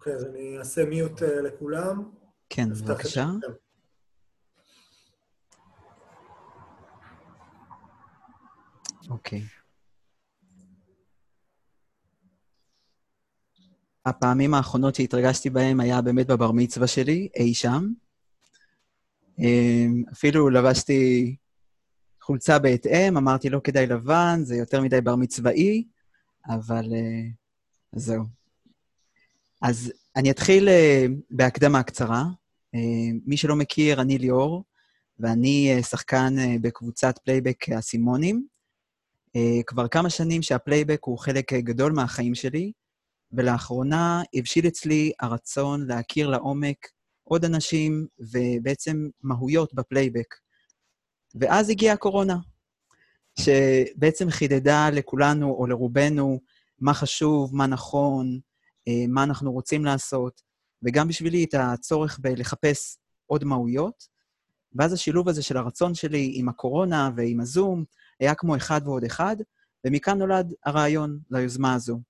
אוקיי, אז אני אעשה מיוט אה, לכולם. כן, בבקשה. אוקיי. הפעמים האחרונות שהתרגשתי בהן היה באמת בבר מצווה שלי, אי שם. אמ, אפילו לבשתי חולצה בהתאם, אמרתי לא כדאי לבן, זה יותר מדי בר מצוואי, אבל אה, זהו. אז אני אתחיל אה, בהקדמה קצרה. אה, מי שלא מכיר, אני ליאור, ואני אה, שחקן אה, בקבוצת פלייבק האסימונים. אה, כבר כמה שנים שהפלייבק הוא חלק גדול מהחיים שלי, ולאחרונה הבשיל אצלי הרצון להכיר לעומק עוד אנשים ובעצם מהויות בפלייבק. ואז הגיעה הקורונה, שבעצם חידדה לכולנו או לרובנו מה חשוב, מה נכון, מה אנחנו רוצים לעשות, וגם בשבילי את הצורך בלחפש עוד מהויות. ואז השילוב הזה של הרצון שלי עם הקורונה ועם הזום היה כמו אחד ועוד אחד, ומכאן נולד הרעיון ליוזמה הזו.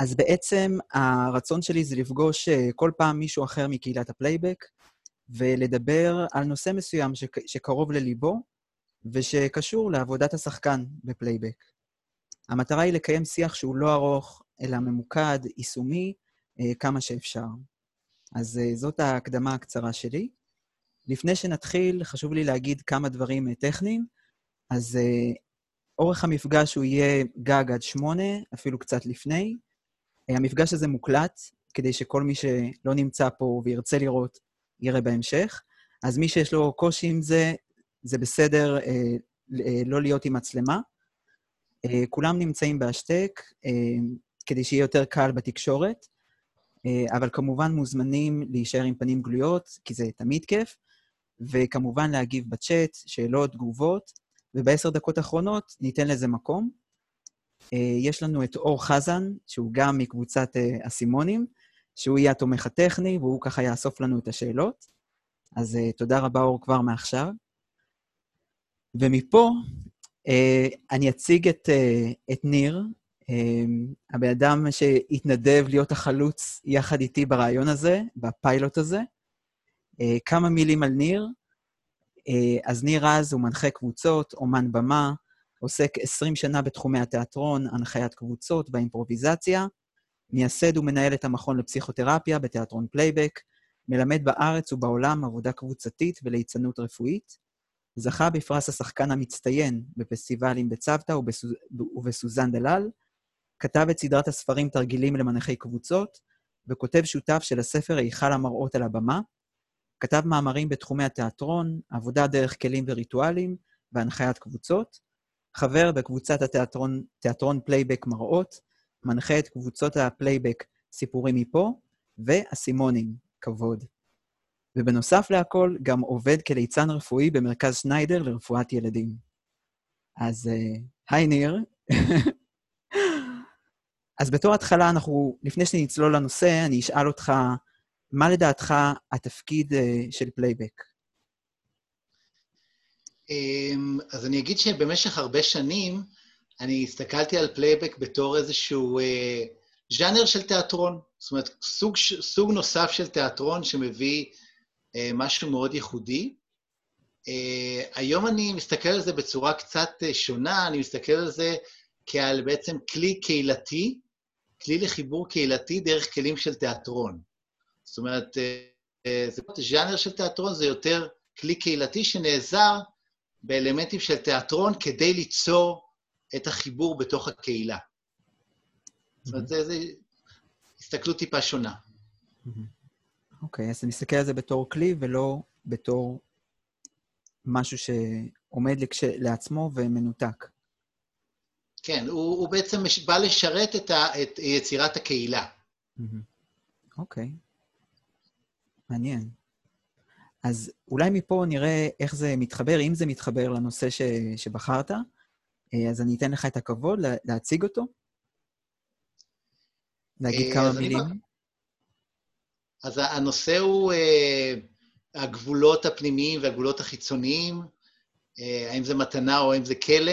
אז בעצם הרצון שלי זה לפגוש אה, כל פעם מישהו אחר מקהילת הפלייבק, ולדבר על נושא מסוים שק- שקרוב לליבו, ושקשור לעבודת השחקן בפלייבק. המטרה היא לקיים שיח שהוא לא ארוך, אלא ממוקד, יישומי, אה, כמה שאפשר. אז אה, זאת ההקדמה הקצרה שלי. לפני שנתחיל, חשוב לי להגיד כמה דברים אה, טכניים. אז אורך המפגש הוא יהיה גג עד שמונה, אפילו קצת לפני. המפגש הזה מוקלט, כדי שכל מי שלא נמצא פה וירצה לראות, יראה בהמשך. אז מי שיש לו קושי עם זה, זה בסדר אה, אה, לא להיות עם מצלמה. אה, כולם נמצאים בהשתק, אה, כדי שיהיה יותר קל בתקשורת, אה, אבל כמובן מוזמנים להישאר עם פנים גלויות, כי זה תמיד כיף, וכמובן להגיב בצ'אט, שאלות, תגובות, ובעשר דקות האחרונות ניתן לזה מקום. אה, יש לנו את אור חזן, שהוא גם מקבוצת אה, אסימונים, שהוא יהיה התומך הטכני, והוא ככה יאסוף לנו את השאלות. אז תודה רבה, אור, כבר מעכשיו. ומפה אני אציג את, את ניר, הבן אדם שהתנדב להיות החלוץ יחד איתי ברעיון הזה, בפיילוט הזה. אה, כמה מילים על ניר. אה, אז ניר רז הוא מנחה קבוצות, אומן במה, עוסק 20 שנה בתחומי התיאטרון, הנחיית קבוצות והאימפרוביזציה, מייסד ומנהל את המכון לפסיכותרפיה בתיאטרון פלייבק, מלמד בארץ ובעולם עבודה קבוצתית וליצנות רפואית, זכה בפרס השחקן המצטיין בפסטיבלים בצוותא ובסוז... ובסוזן דלל, כתב את סדרת הספרים תרגילים למנחי קבוצות, וכותב שותף של הספר היכל המראות על הבמה, כתב מאמרים בתחומי התיאטרון, עבודה דרך כלים וריטואלים והנחיית קבוצות, חבר בקבוצת התיאטרון תיאטרון פלייבק מראות, מנחה את קבוצות הפלייבק סיפורים מפה, ואסימונים, כבוד. ובנוסף להכל, גם עובד כליצן רפואי במרכז שניידר לרפואת ילדים. אז אה, היי ניר. אז בתור התחלה, אנחנו, לפני שנצלול לנושא, אני אשאל אותך, מה לדעתך התפקיד אה, של פלייבק? אמ, אז אני אגיד שבמשך הרבה שנים אני הסתכלתי על פלייבק בתור איזשהו אה, ז'אנר של תיאטרון. זאת אומרת, סוג, סוג נוסף של תיאטרון שמביא אה, משהו מאוד ייחודי. אה, היום אני מסתכל על זה בצורה קצת אה, שונה, אני מסתכל על זה כעל בעצם כלי קהילתי, כלי לחיבור קהילתי דרך כלים של תיאטרון. זאת אומרת, אה, אה, זה ז'אנר של תיאטרון, זה יותר כלי קהילתי שנעזר באלמנטים של תיאטרון כדי ליצור את החיבור בתוך הקהילה. זאת אומרת, זו הסתכלות טיפה שונה. אוקיי, אז נסתכל על זה בתור כלי ולא בתור משהו שעומד. לעצמו ומנותק. כן, הוא, הוא בעצם מש- בא לשרת את, ה, את יצירת הקהילה. מהמם. אוקיי. מעניין. אז אולי מפה נראה איך זה מתחבר, אם זה מתחבר לנושא ש... שבחרת, אה, אז אני אתן לך את הכבוד לה... להציג אותו. להגיד אה, כמה אני מילים. אז הנושא הוא אה, הגבולות הפנימיים והגבולות החיצוניים, אה, האם זה מתנה או האם זה כלא,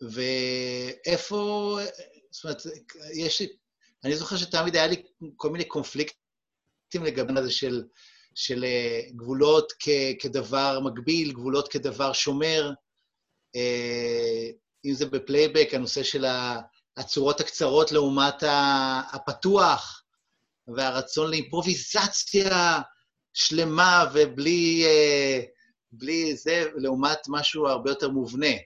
ואיפה, זאת אומרת, יש אני זוכר שתמיד היה לי כל מיני קונפליקטים לגבי הזה של, של אה, גבולות כ, כדבר מגביל, גבולות כדבר שומר. אה, אם זה בפלייבק, הנושא של הצורות הקצרות לעומת הפתוח, והרצון לאימפרוביזציה שלמה ובלי אה, בלי זה, לעומת משהו הרבה יותר מובנה.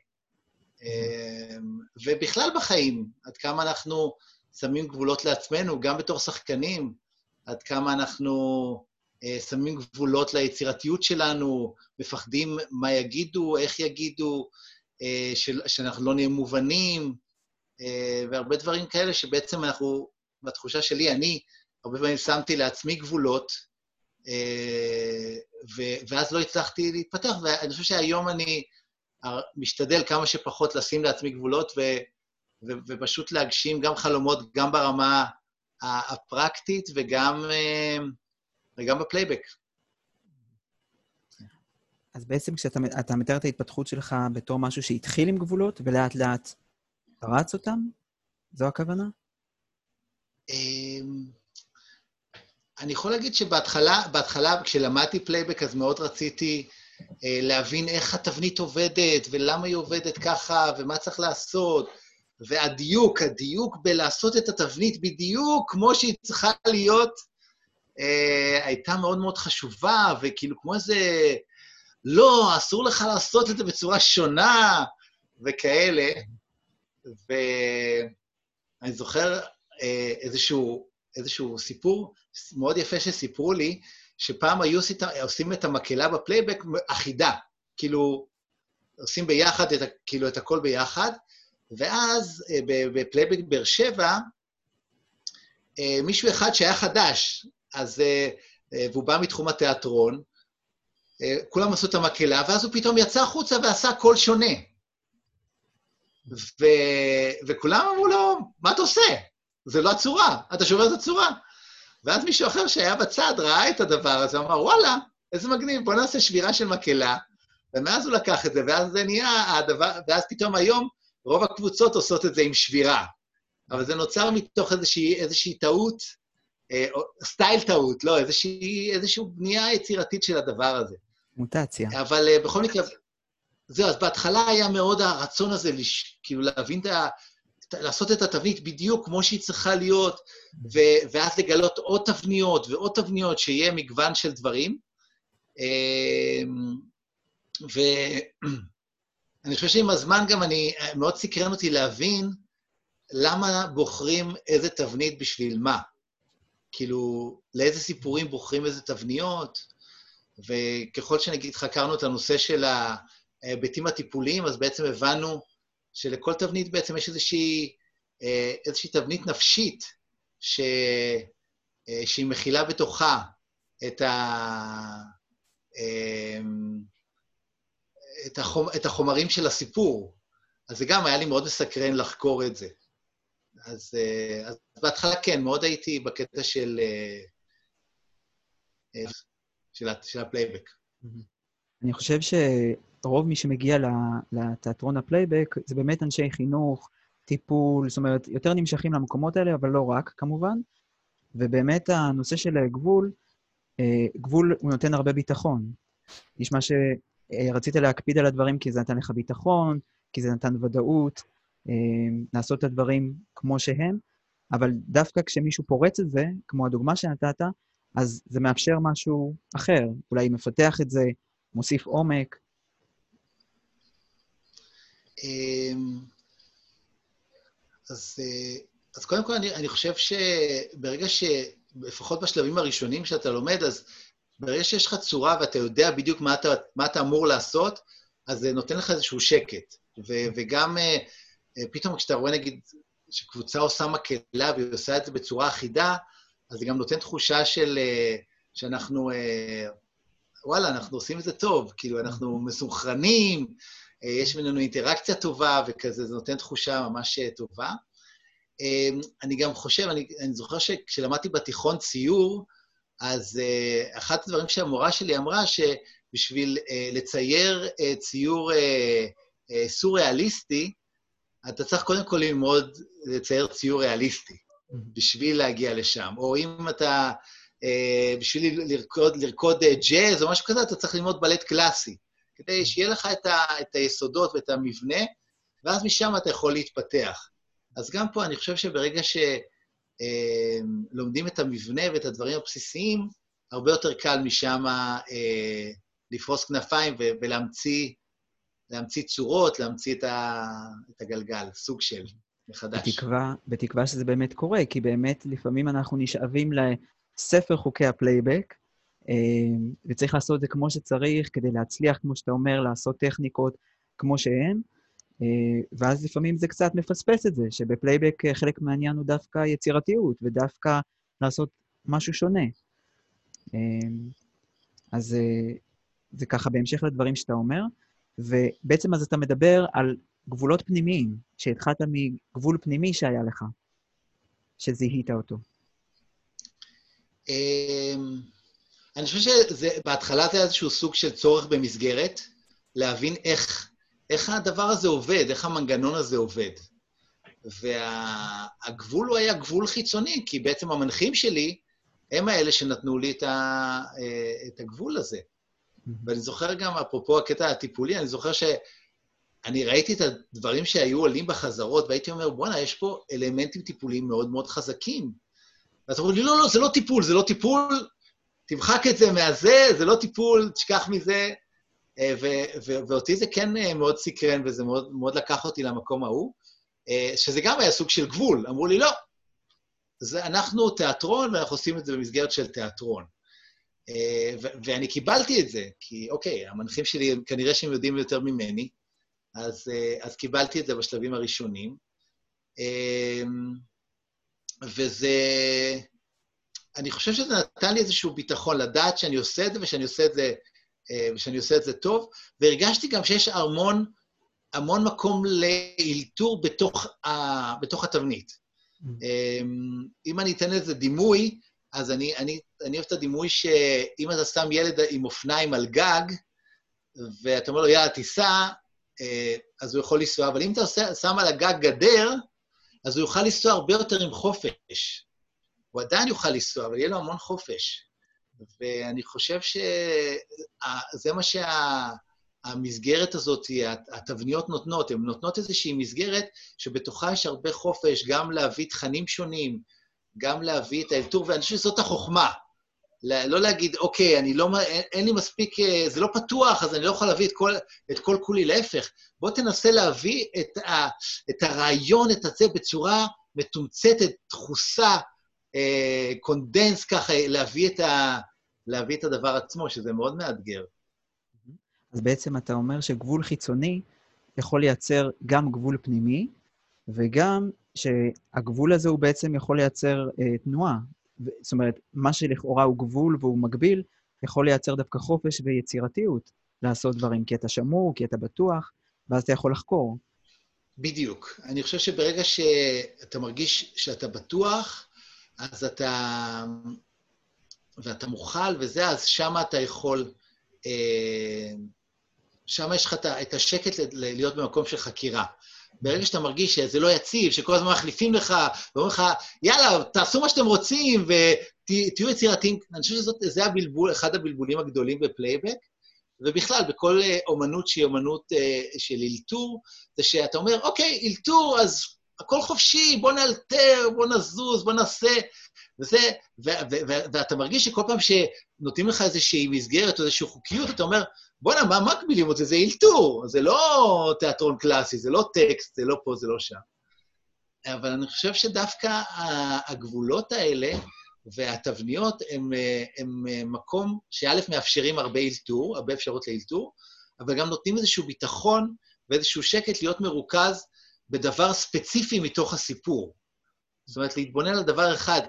ובכלל בחיים, עד כמה אנחנו שמים גבולות לעצמנו, גם בתור שחקנים, עד כמה אנחנו אה, שמים גבולות ליצירתיות שלנו, מפחדים מה יגידו, איך יגידו, אה, שאנחנו לא נהיה מובנים, אה, והרבה דברים כאלה שבעצם אנחנו, בתחושה שלי, אני הרבה פעמים שמתי לעצמי גבולות, ואז לא הצלחתי להתפתח, ואני חושב שהיום אני משתדל כמה שפחות לשים לעצמי גבולות ו- ו- ופשוט להגשים גם חלומות, גם ברמה הפרקטית וגם, אה, וגם בפלייבק. אז בעצם כשאתה מתאר את ההתפתחות שלך בתור משהו שהתחיל עם גבולות ולאט לאט פרץ אותם, זו הכוונה? אמ, אני יכול להגיד שבהתחלה, בהתחלה, כשלמדתי פלייבק, אז מאוד רציתי להבין איך התבנית עובדת, ולמה היא עובדת ככה, ומה צריך לעשות. והדיוק, הדיוק בלעשות את התבנית בדיוק כמו שהיא צריכה להיות, אה, הייתה מאוד מאוד חשובה, וכאילו כמו איזה, לא, אסור לך לעשות את זה בצורה שונה, וכאלה. ואני זוכר אה, איזשהו, איזשהו סיפור מאוד יפה שסיפרו לי, שפעם היו עושים את המקהלה בפלייבק אחידה, כאילו, עושים ביחד, את, כאילו, את הכל ביחד, ואז אה, בפלייבק באר שבע, אה, מישהו אחד שהיה חדש, אז, אה, והוא בא מתחום התיאטרון, כולם עשו את המקהלה, ואז הוא פתאום יצא החוצה ועשה קול שונה. ו... וכולם אמרו לו, מה אתה עושה? זה לא הצורה, אתה שובר את הצורה. ואז מישהו אחר שהיה בצד ראה את הדבר הזה, אמר, וואלה, איזה מגניב, בוא נעשה שבירה של מקהלה. ומאז הוא לקח את זה, ואז זה נהיה הדבר, ואז פתאום היום רוב הקבוצות עושות את זה עם שבירה. אבל זה נוצר מתוך איזושהי, איזושהי טעות, אה, סטייל טעות, לא, איזושהי, איזושהי בנייה יצירתית של הדבר הזה. מוטציה. אבל אה, בכל מקרה, זהו, אז בהתחלה היה מאוד הרצון הזה, לש, כאילו להבין את ה... לעשות את התבנית בדיוק כמו שהיא צריכה להיות, ו- ואז לגלות עוד תבניות ועוד תבניות, שיהיה מגוון של דברים. אמ, ואני חושב שעם הזמן גם אני, מאוד סקרן אותי להבין למה בוחרים איזה תבנית בשביל מה. כאילו, לאיזה סיפורים בוחרים איזה תבניות, וככל שנגיד חקרנו את הנושא של ההיבטים הטיפוליים, אז בעצם הבנו שלכל תבנית בעצם יש איזושהי, אה, איזושהי תבנית נפשית ש, אה, שהיא מכילה בתוכה את, ה, אמ, את, החומ, את החומרים של הסיפור. אז זה גם היה לי מאוד מסקרן לחקור את זה. אז, אה, אז בהתחלה כן, מאוד הייתי בקטע של, של, של הפלייבק. אני חושב ש... רוב מי שמגיע לתיאטרון הפלייבק זה באמת אנשי חינוך, טיפול, זאת אומרת, יותר נמשכים למקומות האלה, אבל לא רק, כמובן. ובאמת הנושא של גבול, אה, גבול הוא נותן הרבה ביטחון. נשמע שרצית להקפיד על הדברים כי זה נתן לך ביטחון, כי זה נתן ודאות, אה, לעשות את הדברים כמו שהם, אבל דווקא כשמישהו פורץ את זה, כמו הדוגמה שנתת, אז זה מאפשר משהו אחר. אולי מפתח את זה, מוסיף עומק, אז, אה, אז קודם כל, אני, אני חושב שברגע ש... לפחות בשלבים הראשונים שאתה לומד, אז ברגע שיש לך צורה ואתה יודע בדיוק מה אתה, מה אתה אמור לעשות, אז זה נותן לך איזשהו שקט. ו, וגם אה, אה, פתאום כשאתה רואה, נגיד, שקבוצה עושה מקהלה והיא עושה את זה בצורה אחידה, אז זה גם נותן תחושה של... שאנחנו, וואלה, אנחנו עושים את זה טוב, כאילו, אנחנו מסונכרנים, יש בינינו אינטראקציה טובה וכזה, זה נותן תחושה ממש אה, טובה. אה, אני גם חושב, אני, אני זוכר שכשלמדתי בתיכון ציור, אז uh, אחד הדברים שהמורה שלי אמרה, שבשביל uh, לצייר uh, ציור uh, uh, סוריאליסטי, אתה צריך קודם כל ללמוד לצייר ציור ריאליסטי. בשביל להגיע לשם. או אם אתה, אה, בשביל לרקוד, לרקוד אה, ג'אז או משהו כזה, אתה צריך ללמוד בלט קלאסי, כדי שיהיה לך את, ה, את היסודות ואת המבנה, ואז משם אתה יכול להתפתח. אז גם פה אני חושב שברגע שלומדים אה, את המבנה ואת הדברים הבסיסיים, הרבה יותר קל משם אה, לפרוס כנפיים ולהמציא להמציא צורות, להמציא את, ה, את הגלגל, סוג של מחדש. בתקווה, בתקווה שזה באמת קורה, כי באמת לפעמים אנחנו נשאבים לספר חוקי הפלייבק, וצריך לעשות את זה כמו שצריך, כדי להצליח, כמו שאתה אומר, לעשות טכניקות כמו שהן, אה, ואז לפעמים זה קצת מפספס את זה, שבפלייבק אה, חלק מהעניין הוא דווקא יצירתיות, ודווקא לעשות משהו שונה. אז זה ככה בהמשך לדברים שאתה אומר. ובעצם אז אתה מדבר על גבולות פנימיים, שהתחלת מגבול פנימי שהיה לך, שזיהית אותו. אמ, אני חושב שבהתחלה זה היה איזשהו סוג של צורך במסגרת, להבין איך, איך הדבר הזה עובד, איך המנגנון הזה עובד. והגבול וה, הוא היה גבול חיצוני, כי בעצם המנחים שלי הם האלה שנתנו לי את, ה, אה, את הגבול הזה. ואני זוכר גם, אפרופו הקטע הטיפולי, אני זוכר שאני ראיתי את הדברים שהיו עולים בחזרות, והייתי אומר, בואנה, יש פה אלמנטים טיפוליים מאוד מאוד חזקים. ואז אמרו לי, לא, לא, זה לא טיפול, זה לא טיפול, תמחק את זה מהזה, זה לא טיפול, תשכח מזה. אה, ואותי זה כן אה, מאוד סקרן, וזה מאוד, מאוד לקח אותי למקום ההוא, אה, שזה גם היה סוג של גבול. אמרו לי, לא, זה, אנחנו תיאטרון, ואנחנו עושים את זה במסגרת של תיאטרון. ואני קיבלתי את זה, כי אוקיי, המנחים שלי, כנראה שהם יודעים יותר ממני, אז, אז קיבלתי את זה בשלבים הראשונים. וזה... אני חושב שזה נתן לי איזשהו ביטחון לדעת שאני עושה את זה ושאני עושה את זה, ושאני עושה את זה טוב, והרגשתי גם שיש המון, המון מקום לאלתור בתוך, ה, בתוך התבנית. Mm. אם אני אתן לזה דימוי, אז אני, אני, אני אוהב את הדימוי שאם אתה שם ילד עם אופניים על גג, ואתה אומר לו, יאללה, תיסע, אה, אז הוא יכול לנסוע, אבל אם אתה שם על הגג גדר, אז הוא יוכל לנסוע הרבה יותר עם חופש. הוא עדיין יוכל לנסוע, אבל יהיה לו המון חופש. ואני חושב שזה מה שהמסגרת שה... הזאת, התבניות נותנות, הן נותנות איזושהי מסגרת שבתוכה יש הרבה חופש, גם להביא תכנים שונים, גם להביא את האלתור, ואני חושב שזאת החוכמה. לא להגיד, אוקיי, אני לא, אין, אין לי מספיק, אה, זה לא פתוח, אז אני לא יכול להביא את כל, את כל כולי, להפך. בוא תנסה להביא את, ה, את הרעיון, את הזה, בצורה מתומצתת, דחוסה, קונדנס ככה, להביא את, ה, להביא את הדבר עצמו, שזה מאוד מאתגר. אז בעצם אתה אומר שגבול חיצוני יכול לייצר גם גבול פנימי, וגם שהגבול הזה הוא בעצם יכול לייצר אה, תנועה. זאת אומרת, מה שלכאורה הוא גבול והוא מגביל, יכול לייצר דווקא חופש ויצירתיות לעשות דברים, כי אתה שמור, כי אתה בטוח, ואז אתה יכול לחקור. בדיוק. אני חושב שברגע שאתה מרגיש שאתה בטוח, אז אתה... ואתה מוכל וזה, אז שם אתה יכול... אה, שם יש לך את השקט להיות במקום של חקירה. ברגע שאתה מרגיש שזה לא יציב, שכל הזמן מחליפים לך, ואומרים לך, יאללה, תעשו מה שאתם רוצים ותהיו יצירתיים, אני חושב שזה הבלבול, אחד הבלבולים הגדולים בפלייבק, ובכלל, בכל אה, אומנות שהיא אומנות אה, של אילתור, זה שאתה אומר, אוקיי, אילתור, אז הכל חופשי, בוא נאלתר, בוא נזוז, בוא נעשה, וזה, ואתה מרגיש שכל פעם שנותנים לך איזושהי מסגרת או איזושהי חוקיות, אתה אומר, בואנה, מה מגבילים אותי? זה אילתור, זה לא תיאטרון קלאסי, זה לא טקסט, זה לא פה, זה לא שם. אבל אני חושב שדווקא הגבולות האלה והתבניות הם, הם מקום שא', מאפשרים הרבה אילתור, הרבה אפשרות לאילתור, אבל גם נותנים איזשהו ביטחון ואיזשהו שקט להיות מרוכז בדבר ספציפי מתוך הסיפור. זאת אומרת, להתבונן על דבר אחד,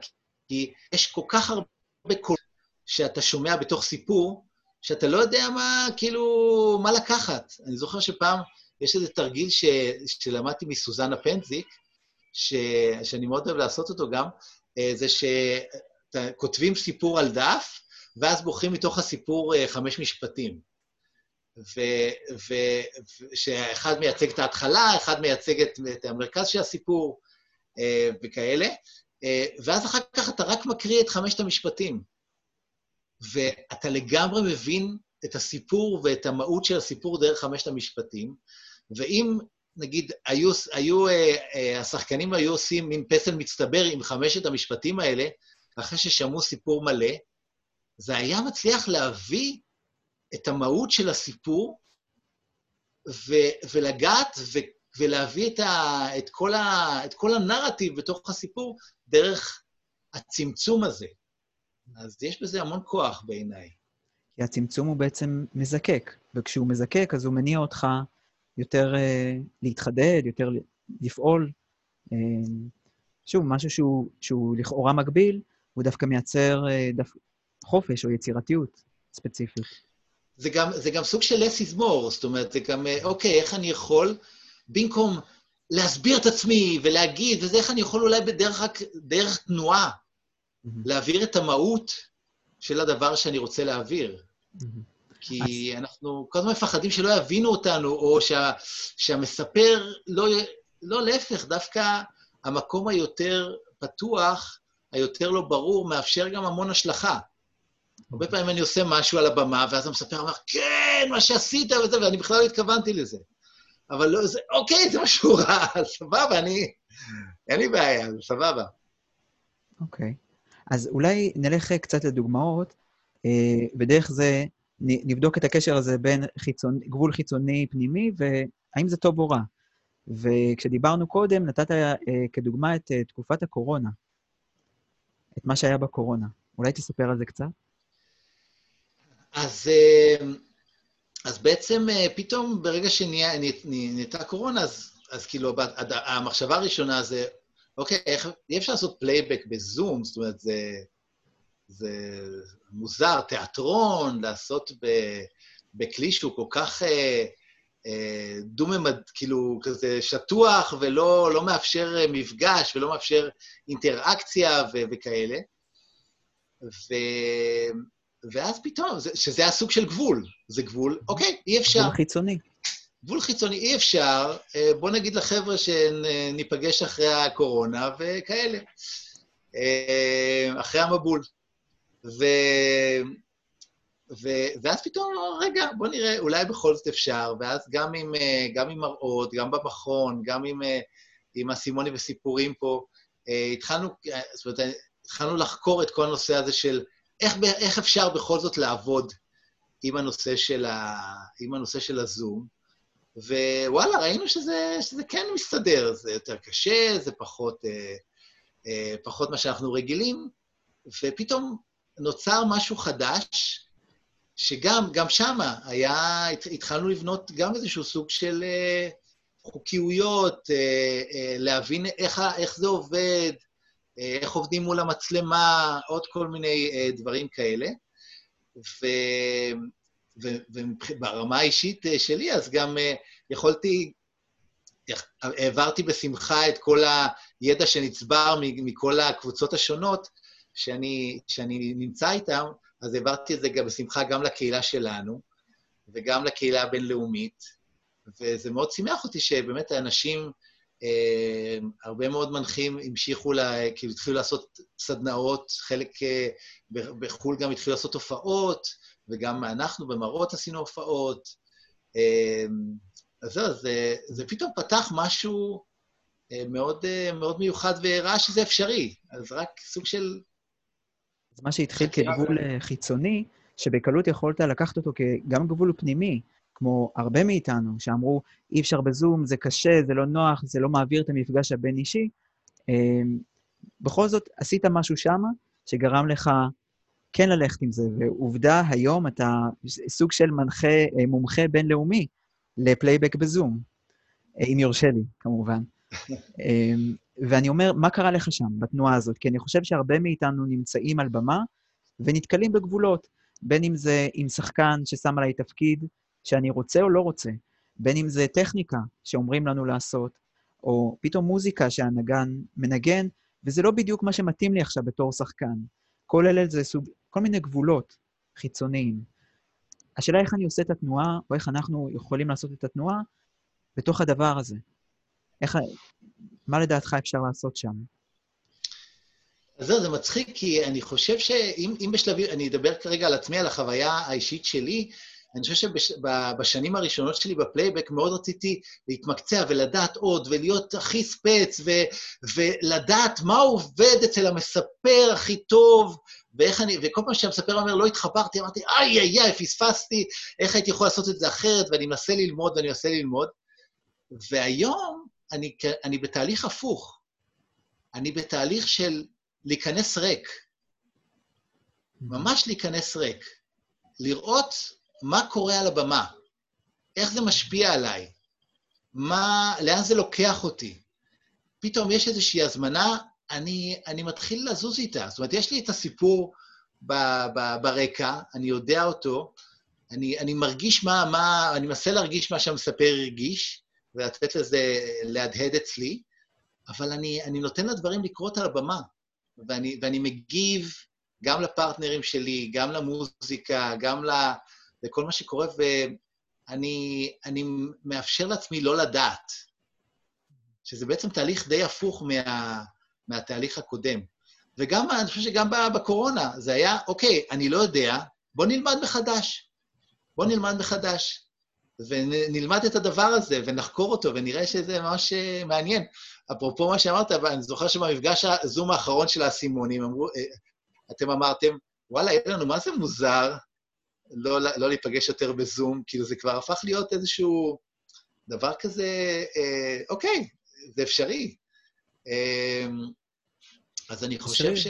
כי יש כל כך הרבה קולות שאתה שומע בתוך סיפור, שאתה לא יודע מה, כאילו, מה לקחת. אני זוכר שפעם, יש איזה תרגיל ש, שלמדתי מסוזנה פנזיק, ש, שאני מאוד אוהב לעשות אותו גם, אה, זה שכותבים סיפור על דף, ואז בוחרים מתוך הסיפור אה, חמש משפטים. ושאחד מייצג את ההתחלה, אחד מייצג את, את המרכז של הסיפור, אה, וכאלה. אה, ואז אחר כך אתה רק מקריא את חמשת המשפטים. ואתה לגמרי מבין את הסיפור ואת המהות של הסיפור דרך חמשת המשפטים, ואם, נגיד, היו, היו, אה, אה, השחקנים היו עושים מין פסל מצטבר עם חמשת המשפטים האלה, אחרי ששמעו סיפור מלא, זה היה מצליח להביא את המהות של הסיפור ו- ולגעת ו- ולהביא את, ה- את, כל ה- את כל הנרטיב בתוך הסיפור דרך הצמצום הזה. אז יש בזה המון כוח בעיניי. כי הצמצום הוא בעצם מזקק, וכשהוא מזקק, אז הוא מניע אותך יותר uh, להתחדד, יותר לפעול. Uh, שוב, משהו שהוא, שהוא לכאורה מגביל, הוא דווקא מייצר uh, דו... חופש או יצירתיות ספציפית. זה גם, זה גם סוג של less is more, זאת אומרת, זה גם, אוקיי, איך אני יכול, במקום להסביר את עצמי ולהגיד, וזה איך אני יכול אולי בדרך דרך תנועה, mm-hmm. להעביר את המהות של הדבר שאני רוצה להעביר. Mm-hmm. כי אז... אנחנו כל הזמן מפחדים שלא יבינו אותנו, או שה, שהמספר לא, לא להפך, דווקא המקום היותר פתוח, היותר לא ברור, מאפשר גם המון השלכה. הרבה פעמים אני עושה משהו על הבמה, ואז המספר אומר, כן, מה שעשית וזה, ואני בכלל לא התכוונתי לזה. אבל לא, זה, אוקיי, זה משהו רע, סבבה, אני... אין לי בעיה, זה סבבה. אוקיי. אז אולי נלך קצת לדוגמאות, אה, ודרך זה נבדוק את הקשר הזה בין חיצון, גבול חיצוני פנימי, והאם זה טוב או רע. וכשדיברנו קודם, נתת אה, כדוגמה את אה, תקופת הקורונה, את מה שהיה בקורונה. אולי תספר על זה קצת? אז, אה, אז בעצם אה, פתאום ברגע שנהייתה קורונה, אז, אז כאילו המחשבה הראשונה זה, אוקיי, איך, אי אפשר לעשות פלייבק בזום, זאת אומרת, זה, זה מוזר, תיאטרון, לעשות ב, בכלי שהוא כל כך אה, אה, דו-ממד, כאילו, כזה שטוח ולא לא מאפשר מפגש ולא מאפשר אינטראקציה ו, וכאלה. ו... ואז פתאום, שזה הסוג של גבול. זה גבול, אוקיי, אי אפשר. גבול חיצוני. גבול חיצוני, אי אפשר. אה, בוא נגיד לחבר'ה שניפגש אחרי הקורונה וכאלה. אה, אחרי המבול. ו... ו... ואז פתאום, רגע, בוא נראה, אולי בכל זאת אפשר, ואז גם עם, אה, גם עם מראות, גם במכון, גם עם, עם הסימונים וסיפורים פה, התחלנו, זאת אומרת, התחלנו לחקור את כל הנושא הזה של איך, איך אפשר בכל זאת לעבוד עם הנושא של, ה, עם הנושא של הזום, ווואלה, ראינו שזה, שזה כן מסתדר, זה יותר קשה, זה פחות, אה, אה, פחות מה שאנחנו רגילים, ופתאום נוצר משהו חדש, שגם, גם שמה היה, התחלנו לבנות גם איזשהו סוג של אה, חוקיויות, אה, אה, להבין איך, איך זה עובד, איך עובדים מול המצלמה, עוד כל מיני אה, דברים כאלה. ו... וברמה האישית אה, שלי, אז גם יכולתי, העברתי בשמחה את כל הידע שנצבר מכל הקבוצות השונות שאני, שאני נמצא איתן, אז העברתי את זה גם בשמחה גם לקהילה שלנו וגם לקהילה הבינלאומית, וזה מאוד שימח אותי שבאמת האנשים אה, הרבה מאוד מנחים המשיכו, לה, כאילו התחילו לעשות סדנאות, חלק אה, בחו"ל גם התחילו לעשות הופעות, וגם אנחנו במראות עשינו הופעות. אה, אז זהו, זה, זה פתאום פתח משהו מאוד, מאוד מיוחד והראה שזה אפשרי. אז רק סוג של... זה מה שהתחיל כגבול חיצוני, שבקלות יכולת לקחת אותו כגם גבול פנימי. כמו הרבה מאיתנו, שאמרו, אי אפשר בזום, זה קשה, זה לא נוח, זה לא מעביר את המפגש הבין-אישי, אמ, בכל זאת, עשית משהו שמה שגרם לך כן ללכת עם זה, ועובדה, היום אתה סוג של מנחה, אה, מומחה בינלאומי לפלייבק בזום, אה, אם יורשה לי, כמובן. אמ, ואני אומר, מה קרה לך שם, בתנועה הזאת? כי אני חושב שהרבה מאיתנו נמצאים על במה ונתקלים בגבולות, בין אם זה עם שחקן ששם עליי תפקיד, שאני רוצה או לא רוצה, בין אם זה טכניקה שאומרים לנו לעשות, או פתאום מוזיקה שהנגן מנגן, וזה לא בדיוק מה שמתאים לי עכשיו בתור שחקן. כל אלה זה סוג, כל מיני גבולות חיצוניים. השאלה איך אני עושה את התנועה, או איך אנחנו יכולים לעשות את התנועה בתוך הדבר הזה. איך, מה לדעתך אפשר לעשות שם? אז זהו, זה מצחיק, כי אני חושב שאם בשלבים, אני אדבר כרגע על עצמי, על החוויה האישית שלי, אני חושב שבשנים הראשונות שלי בפלייבק מאוד רציתי להתמקצע ולדעת עוד, ולהיות הכי ספץ, ו, ולדעת מה עובד אצל המספר הכי טוב, ואיך אני, וכל פעם שהמספר אומר, לא התחברתי, אמרתי, איי, איי, איי, פספסתי, איך הייתי יכול לעשות את זה אחרת, ואני מנסה ללמוד ואני מנסה ללמוד. והיום אני, אני בתהליך הפוך. אני בתהליך של להיכנס ריק. ממש להיכנס ריק. לראות מה קורה על הבמה, איך זה משפיע עליי, מה, לאן זה לוקח אותי. פתאום יש איזושהי הזמנה, אני, אני מתחיל לזוז איתה. זאת אומרת, יש לי את הסיפור ב, ב, ברקע, אני יודע אותו, אני, אני מרגיש מה, מה, אני מנסה להרגיש מה שהמספר הרגיש, ולתת לזה להדהד אצלי, אבל אני, אני נותן לדברים לקרות על הבמה, ואני, ואני מגיב גם לפרטנרים שלי, גם למוזיקה, גם לכל מה שקורה, ואני מאפשר לעצמי לא לדעת, שזה בעצם תהליך די הפוך מה, מהתהליך הקודם. וגם, אני חושב שגם בקורונה, זה היה, אוקיי, אני לא יודע, בוא נלמד מחדש. בוא נלמד מחדש. ונלמד את הדבר הזה, ונחקור אותו, ונראה שזה ממש אה, מעניין. אפרופו מה שאמרת, אני זוכר שבמפגש הזום האחרון של האסימונים, אמרו, אה, אתם אמרתם, וואלה, אין לנו, מה זה מוזר לא, לא להיפגש יותר בזום? כאילו, זה כבר הפך להיות איזשהו דבר כזה, אה, אוקיי, זה אפשרי. אה, אז אני חושב ש...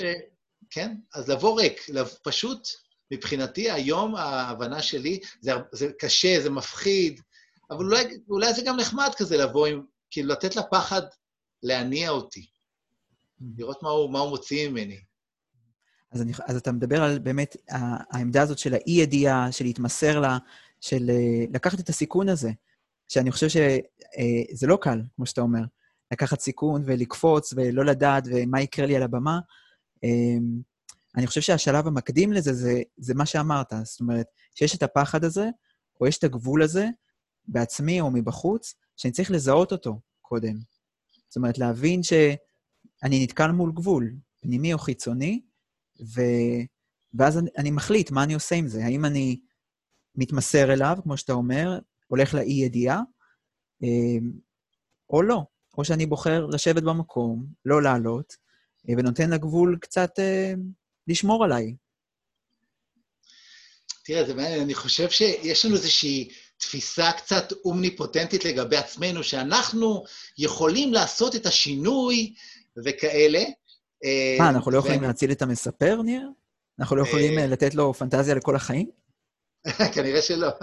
כן, אז לבוא ריק, פשוט מבחינתי, היום ההבנה שלי, זה, זה קשה, זה מפחיד, אבל אולי, אולי זה גם נחמד כזה לבוא עם, כאילו, לתת לפחד להניע אותי, לראות מה הוא, מה הוא מוציא ממני. אז, אני, אז אתה מדבר על באמת העמדה הזאת של האי-ידיעה, של להתמסר לה, של אה, לקחת את הסיכון הזה, שאני חושב שזה אה, לא קל, כמו שאתה אומר, לקחת סיכון ולקפוץ ולא לדעת ומה יקרה לי על הבמה. אה, אני חושב שהשלב המקדים לזה זה, זה מה שאמרת. זאת אומרת, שיש את הפחד הזה, או יש את הגבול הזה, בעצמי או מבחוץ, שאני צריך לזהות אותו קודם. זאת אומרת, להבין שאני נתקל מול גבול, פנימי או חיצוני, ו... ואז אני, אני מחליט מה אני עושה עם זה. האם אני מתמסר אליו, כמו שאתה אומר, הולך לאי-ידיעה, אה, או לא. או שאני בוחר לשבת במקום, לא לעלות, אה, ונותן לגבול קצת אה, לשמור עליי. תראה, זה מעניין, אני חושב שיש לנו איזושהי תפיסה קצת אומניפוטנטית לגבי עצמנו, שאנחנו יכולים לעשות את השינוי וכאלה. מה, אה, אנחנו לא יכולים להציל את המספר, ניר? אנחנו לא יכולים אה, אה, לתת לו פנטזיה לכל החיים? כנראה שלא.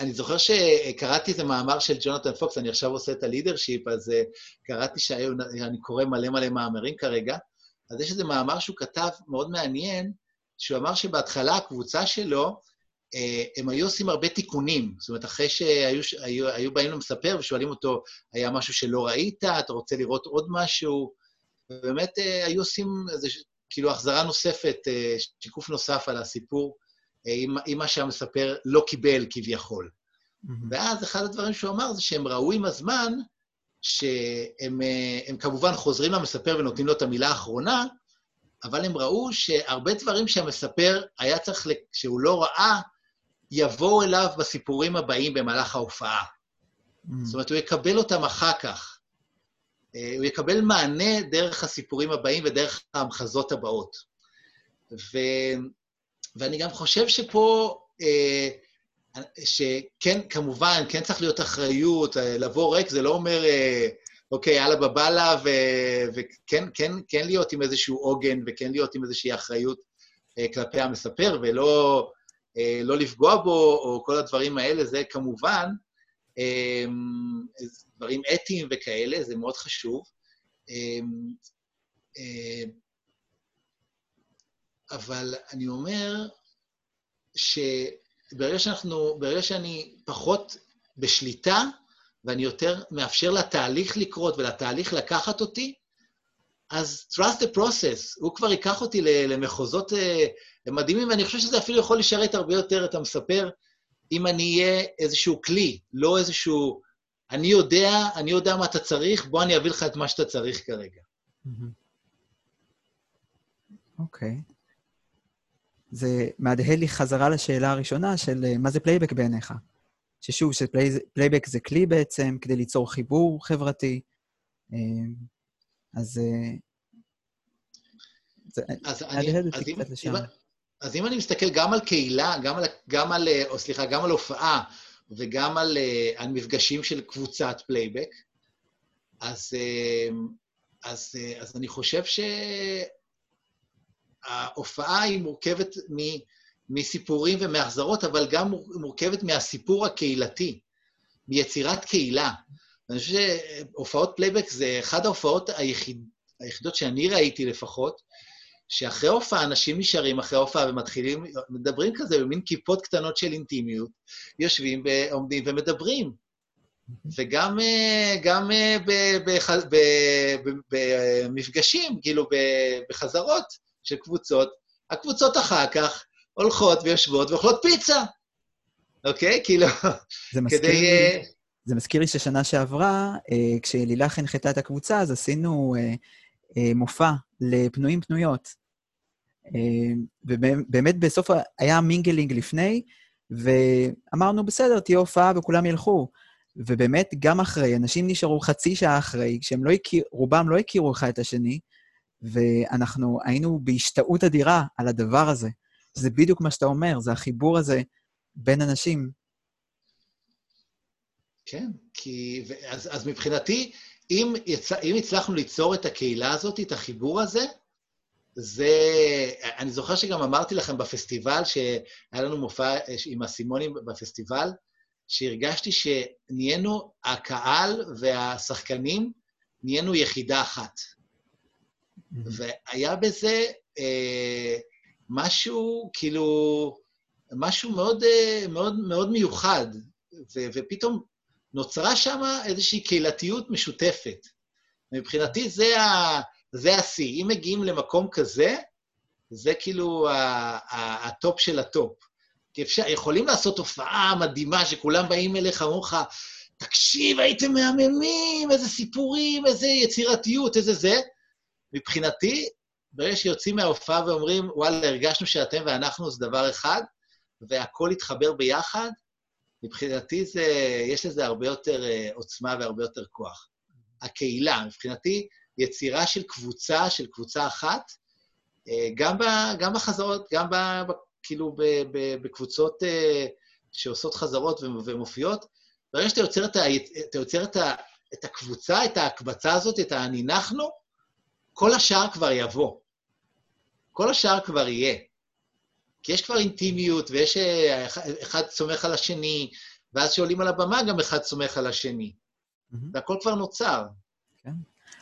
אני זוכר שקראתי איזה מאמר של ג'ונתן פוקס, אני עכשיו עושה את הלידרשיפ, אז קראתי שאני קורא מלא מלא מאמרים כרגע, אז יש איזה מאמר שהוא כתב מאוד מעניין, שהוא אמר שבהתחלה הקבוצה שלו, הם היו עושים הרבה תיקונים. זאת אומרת, אחרי שהיו היו, היו באים למספר ושואלים אותו, היה משהו שלא ראית, אתה רוצה לראות עוד משהו? ובאמת אה, היו עושים איזה, כאילו, החזרה נוספת, אה, שיקוף נוסף על הסיפור, עם, עם מה שהמספר לא קיבל כביכול. ואז אחד הדברים שהוא אמר זה שהם ראו עם הזמן שהם אה, כמובן חוזרים למספר ונותנים לו את המילה האחרונה, אבל הם ראו שהרבה דברים שהמספר היה צריך, שהוא לא ראה, יבואו אליו בסיפורים הבאים במהלך ההופעה. Mm. זאת אומרת, הוא יקבל אותם אחר כך. אה, הוא יקבל מענה דרך הסיפורים הבאים ודרך ההמחזות הבאות. ו... ואני גם חושב שפה, אה, שכן, כמובן, כן צריך להיות אחריות, אה, לבוא ריק זה לא אומר, אוקיי, יאללה בבאללה, וכן כן, כן להיות עם איזשהו עוגן, וכן להיות עם איזושהי אחריות כלפי המספר, ולא לא לפגוע בו, או כל הדברים האלה, זה כמובן דברים אתיים וכאלה, זה מאוד חשוב. אבל אני אומר ש... ברגע שאנחנו, ברגע שאני פחות בשליטה, ואני יותר מאפשר לתהליך לקרות ולתהליך לקחת אותי, אז trust the process, הוא כבר ייקח אותי למחוזות אה, מדהימים, ואני חושב שזה אפילו יכול לשרת הרבה יותר את המספר, אם אני אהיה איזשהו כלי, לא איזשהו... אני יודע, אני יודע מה אתה צריך, בוא אני אביא לך את מה שאתה צריך כרגע. אוקיי. זה מהדהד לי חזרה לשאלה הראשונה של אה, מה זה פלייבק בעיניך. ששוב, שפלייבק זה כלי בעצם כדי ליצור חיבור חברתי. אה, אז אה, לשם. אז אם אני מסתכל גם על קהילה, גם על, גם על או סליחה, גם על הופעה וגם על, על מפגשים של קבוצת פלייבק, אז, אז, אז אני חושב שההופעה היא מורכבת מ, מסיפורים ומהחזרות, אבל גם מורכבת מהסיפור הקהילתי, מיצירת קהילה. אני חושב שהופעות פלייבק זה אחת ההופעות היחיד, היחידות שאני ראיתי לפחות, שאחרי הופעה אנשים נשארים אחרי הופעה ומתחילים, מדברים כזה במין כיפות קטנות של אינטימיות, יושבים ועומדים ומדברים. וגם אה, גם אה, במפגשים, כאילו בחזרות של קבוצות, הקבוצות אחר כך הולכות ויושבות ואוכלות פיצה, אוקיי? כאילו, זה מזכיר כדי... לי, אה, זה מזכיר לי ששנה שעברה, כשלילך הנחתה את הקבוצה, אז עשינו מופע לפנויים פנויות. ובאמת בסוף היה מינגלינג לפני, ואמרנו, בסדר, תהיה הופעה וכולם ילכו. ובאמת, גם אחרי, אנשים נשארו חצי שעה אחרי, כשהם לא הכיר, רובם לא הכירו אחד את השני, ואנחנו היינו בהשתאות אדירה על הדבר הזה. זה בדיוק מה שאתה אומר, זה החיבור הזה בין אנשים. כן, כי... אז, אז מבחינתי, אם, יצא, אם הצלחנו ליצור את הקהילה הזאת, את החיבור הזה, זה... אני זוכר שגם אמרתי לכם בפסטיבל, שהיה לנו מופע עם הסימונים בפסטיבל, שהרגשתי שנהיינו, הקהל והשחקנים, נהיינו יחידה אחת. Mm-hmm. והיה בזה אה, משהו, כאילו, משהו מאוד, אה, מאוד, מאוד מיוחד, ו, ופתאום נוצרה שם איזושהי קהילתיות משותפת. מבחינתי זה, השיא. אם מגיעים למקום כזה, זה כאילו הטופ של הטופ. כי אפשר, יכולים לעשות הופעה מדהימה שכולם באים אליך, אומרים לך, תקשיב, הייתם מהממים, איזה סיפורים, איזה יצירתיות, איזה זה. מבחינתי, ברגע שיוצאים מההופעה ואומרים, וואלה, הרגשנו שאתם ואנחנו זה דבר אחד, והכול יתחבר ביחד, מבחינתי זה, יש לזה הרבה יותר uh, עוצמה והרבה יותר כוח. הקהילה, מבחינתי, יצירה של קבוצה, של קבוצה אחת, uh, גם, ב, גם בחזרות, גם ב, כאילו בקבוצות אה, שעושות חזרות ומופיעות, ברגע שאתה יוצר, את, ה, אתה יוצר את, ה, את הקבוצה, את ההקבצה הזאת, את ה"אנינחנו", כל השאר כבר יבוא. כל השאר כבר יהיה. כי יש כבר אינטימיות, ויש אה, אחד סומך על השני, ואז כשעולים על הבמה גם אחד סומך על השני. Mm-hmm. והכל כבר נוצר. כן.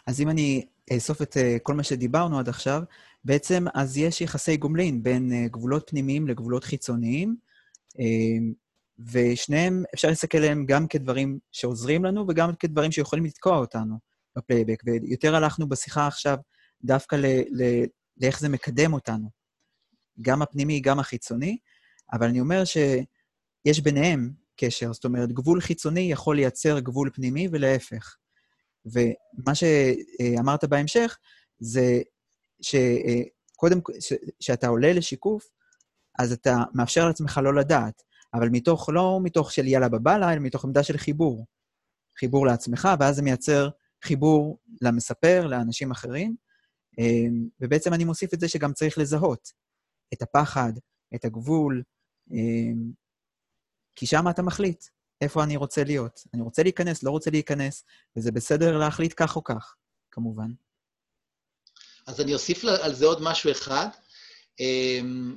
אז אם אני אאסוף את אה, כל מה שדיברנו עד עכשיו, בעצם אז יש יחסי גומלין בין אה, גבולות פנימיים לגבולות חיצוניים, ושניהם, אפשר להסתכל עליהם גם כדברים שעוזרים לנו וגם כדברים שיכולים לתקוע אותנו בפלייבק. ויותר הלכנו בשיחה עכשיו דווקא ל- ל- לאיך זה מקדם אותנו, גם הפנימי, גם החיצוני, אבל אני אומר שיש ביניהם קשר, זאת אומרת, גבול חיצוני יכול לייצר גבול פנימי ולהפך. ומה שאמרת בהמשך, זה שקודם, כשאתה עולה לשיקוף, אז אתה מאפשר לעצמך לא לדעת, אבל מתוך, לא מתוך של יאללה בבאללה, אלא מתוך עמדה של חיבור. חיבור לעצמך, ואז זה מייצר חיבור למספר, לאנשים אחרים. אמ, ובעצם אני מוסיף את זה שגם צריך לזהות את הפחד, את הגבול, אמ, כי שם אתה מחליט איפה אני רוצה להיות. אני רוצה להיכנס, לא רוצה להיכנס, וזה בסדר להחליט כך או כך, כמובן. אז אני אוסיף על זה עוד משהו אחד. אמ,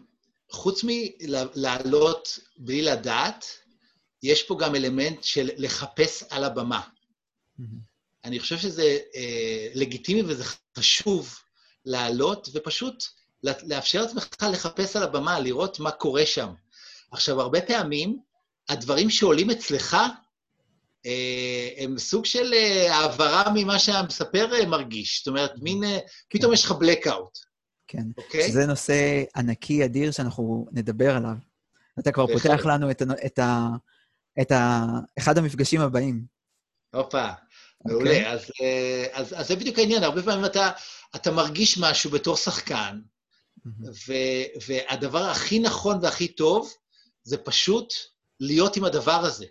חוץ מלעלות בלי לדעת, יש פה גם אלמנט של לחפש על הבמה. Mm-hmm. אני חושב שזה אה, לגיטימי וזה חשוב לעלות, ופשוט לאפשר לעצמך לחפש על הבמה, לראות מה קורה שם. עכשיו, הרבה פעמים הדברים שעולים אצלך אה, הם סוג של אה, העברה ממה שהמספר אה, מרגיש. זאת אומרת, מין, כן. פתאום יש לך blackout. כן. אוקיי? שזה נושא ענקי, אדיר, שאנחנו נדבר עליו. אתה כבר פותח לנו את, את, ה, את ה, אחד המפגשים הבאים. הופה, מעולה. Okay. אוקיי. אז, אז, אז זה בדיוק העניין. הרבה פעמים אתה, אתה מרגיש משהו בתור שחקן, ו- והדבר הכי נכון והכי טוב זה פשוט להיות עם הדבר הזה.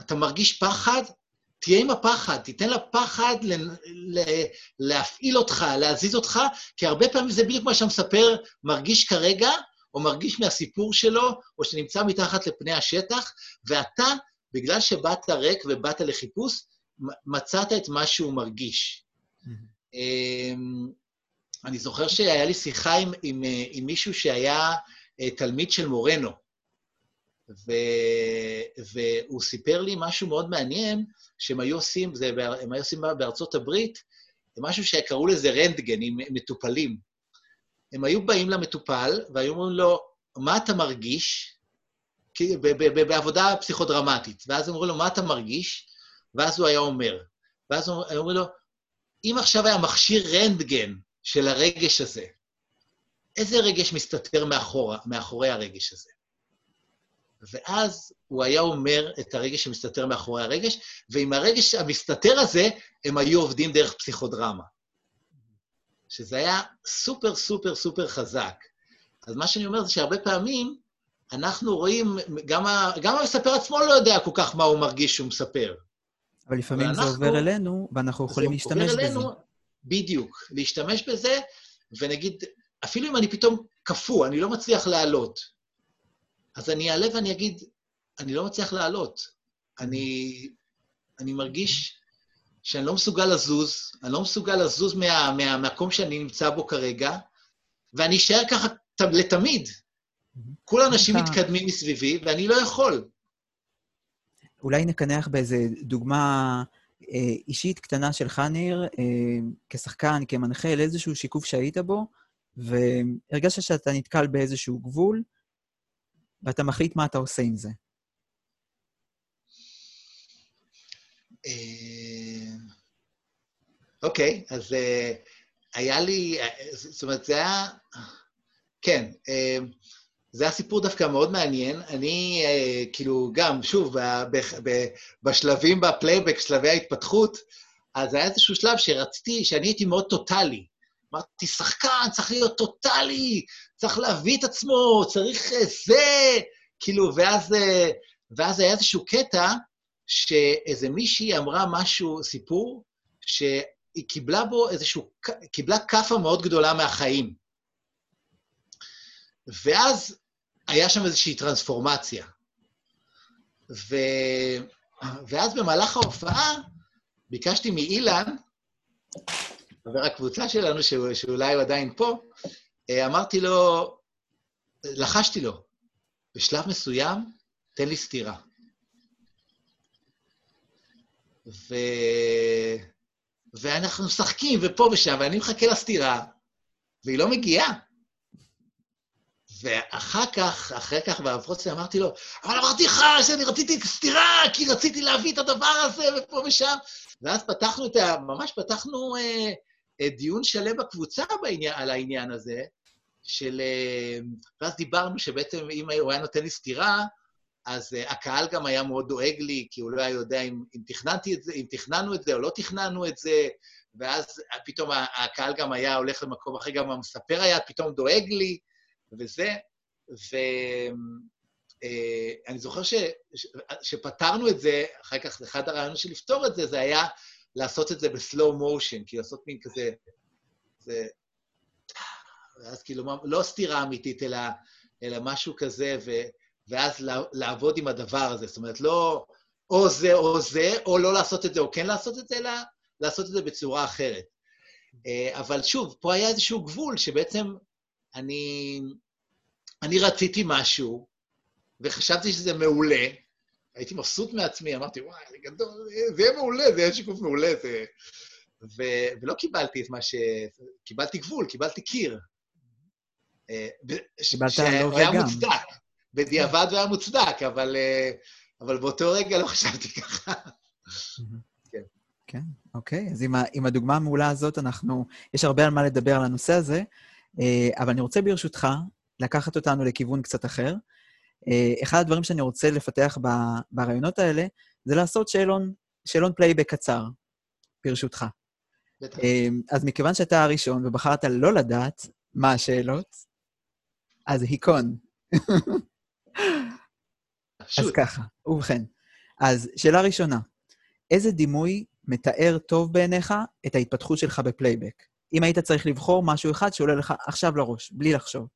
אתה מרגיש פחד? תהיה עם הפחד, תיתן לפחד ל- ל- להפעיל אותך, להזיז אותך, כי הרבה פעמים זה בדיוק מה שהמספר מרגיש כרגע, או מרגיש מהסיפור שלו, או שנמצא מתחת לפני השטח, ואתה, בגלל שבאת ריק ובאת לחיפוש, מצאת את מה שהוא מרגיש. אמ, אני זוכר שהיה לי שיחה עם, עם, עם מישהו שהיה אה, תלמיד של מורנו, ו, והוא סיפר לי משהו מאוד מעניין, שהם היו עושים, זה, הם היו עושים בארצות הברית, זה משהו שקראו לזה רנטגן, עם מטופלים. הם היו באים למטופל והיו אומרים לו, מה אתה מרגיש? בעבודה פסיכודרמטית. ואז הם אומרים לו, מה אתה מרגיש? ואז הוא היה אומר. ואז היו אומרים לו, אם עכשיו היה מכשיר רנטגן של הרגש הזה, איזה רגש מסתתר מאחורה, מאחורי הרגש הזה? ואז הוא היה אומר את הרגש שמסתתר מאחורי הרגש, ועם הרגש המסתתר הזה, הם היו עובדים דרך פסיכודרמה. שזה היה סופר סופר סופר חזק. אז מה שאני אומר זה שהרבה פעמים אנחנו רואים, גם, ה, גם המספר עצמו לא יודע כל כך מה הוא מרגיש שהוא מספר. אבל לפעמים ואנחנו, זה עובר אלינו, ואנחנו יכולים להשתמש בזה. אלינו, בדיוק, להשתמש בזה, ונגיד, אפילו אם אני פתאום קפוא, אני לא מצליח לעלות, אז אני אעלה ואני אגיד, אני לא מצליח לעלות. אני, אני מרגיש שאני לא מסוגל לזוז, אני לא מסוגל לזוז מה, מה, מהמקום שאני נמצא בו כרגע, ואני אשאר ככה לתמיד. כול האנשים מתקדמים מסביבי, ואני לא יכול. אולי נקנח באיזה דוגמה אישית קטנה שלך, ניר, אה, כשחקן, כמנחה, לאיזשהו שיקוף שהיית בו, והרגשת שאתה נתקל באיזשהו גבול, ואתה מחליט מה אתה עושה עם זה. אה, אוקיי, אז אה, היה לי, אה, זאת אומרת, זה היה... כן, זה היה סיפור דווקא מאוד מעניין. אני, כאילו, גם, שוב, בשלבים בפלייבק, שלבי ההתפתחות, אז היה איזשהו שלב שרציתי, שאני הייתי מאוד טוטאלי. אמרתי, שחקן צריך להיות טוטאלי, צריך להביא את עצמו, צריך זה, כאילו, ואז, ואז היה איזשהו קטע שאיזה מישהי אמרה משהו, סיפור, שהיא קיבלה בו איזשהו, קיבלה כאפה מאוד גדולה מהחיים. ואז היה שם איזושהי טרנספורמציה. ו... ואז במהלך ההופעה ביקשתי מאילן, חבר הקבוצה שלנו, שהוא, שאולי הוא עדיין פה, אמרתי לו, לחשתי לו, בשלב מסוים, תן לי סטירה. ו... ואנחנו משחקים, ופה ושם, ואני מחכה לסטירה, והיא לא מגיעה. ואחר כך, אחרי כך, בהפרוצי אמרתי לו, אבל אמרתי לך שאני רציתי סטירה, כי רציתי להביא את הדבר הזה, ופה ושם. ואז פתחנו את ה... ממש פתחנו אה, אה, דיון שלם בקבוצה בעניין, על העניין הזה, של... אה, ואז דיברנו שבעצם אם הוא היה נותן לי סטירה, אז uh, הקהל גם היה מאוד דואג לי, כי הוא לא היה יודע אם, אם תכננתי את זה, אם תכננו את זה או לא תכננו את זה, ואז פתאום הקהל גם היה הולך למקום אחר, גם המספר היה פתאום דואג לי, וזה, ואני uh, זוכר ש, ש, שפתרנו את זה, אחר כך אחד הרעיונות של לפתור את זה, זה היה לעשות את זה בסלואו מושן, כי לעשות מין כזה, זה... ואז כאילו, לא סתירה אמיתית, אלא, אלא משהו כזה, ו... ואז לעבוד עם הדבר הזה. זאת אומרת, לא או זה או זה, או לא לעשות את זה או כן לעשות את זה, אלא לעשות את זה בצורה אחרת. אה, אבל שוב, פה היה איזשהו גבול שבעצם אני, אני רציתי משהו, וחשבתי שזה מעולה, הייתי מבסוט מעצמי, אמרתי, וואי, זה גדול, זה יהיה מעולה, זה יהיה שיקוף מעולה. זה... ו... ולא קיבלתי את מה ש... קיבלתי גבול, קיבלתי קיר. אה, קיבלת לא וגם. מוצדק. בדיעבד זה היה מוצדק, אבל, אה, אבל באותו רגע לא חשבתי ככה. כן. כן, אוקיי. אז עם, ה, עם הדוגמה המעולה הזאת, אנחנו, יש הרבה על מה לדבר על הנושא הזה, אבל אני רוצה ברשותך לקחת אותנו לכיוון קצת אחר. אה, אחד הדברים שאני רוצה לפתח ברעיונות האלה, זה לעשות שאלון, שאלון פלייבק קצר, ברשותך. בטח. אז מכיוון שאתה הראשון ובחרת לא לדעת מה השאלות, אז היכון. אז. ככה, ובכן. אז שאלה ראשונה, איזה דימוי מתאר טוב בעיניך את ההתפתחות שלך בפלייבק? אם היית צריך לבחור משהו אחד שעולה לך עכשיו לראש, בלי לחשוב.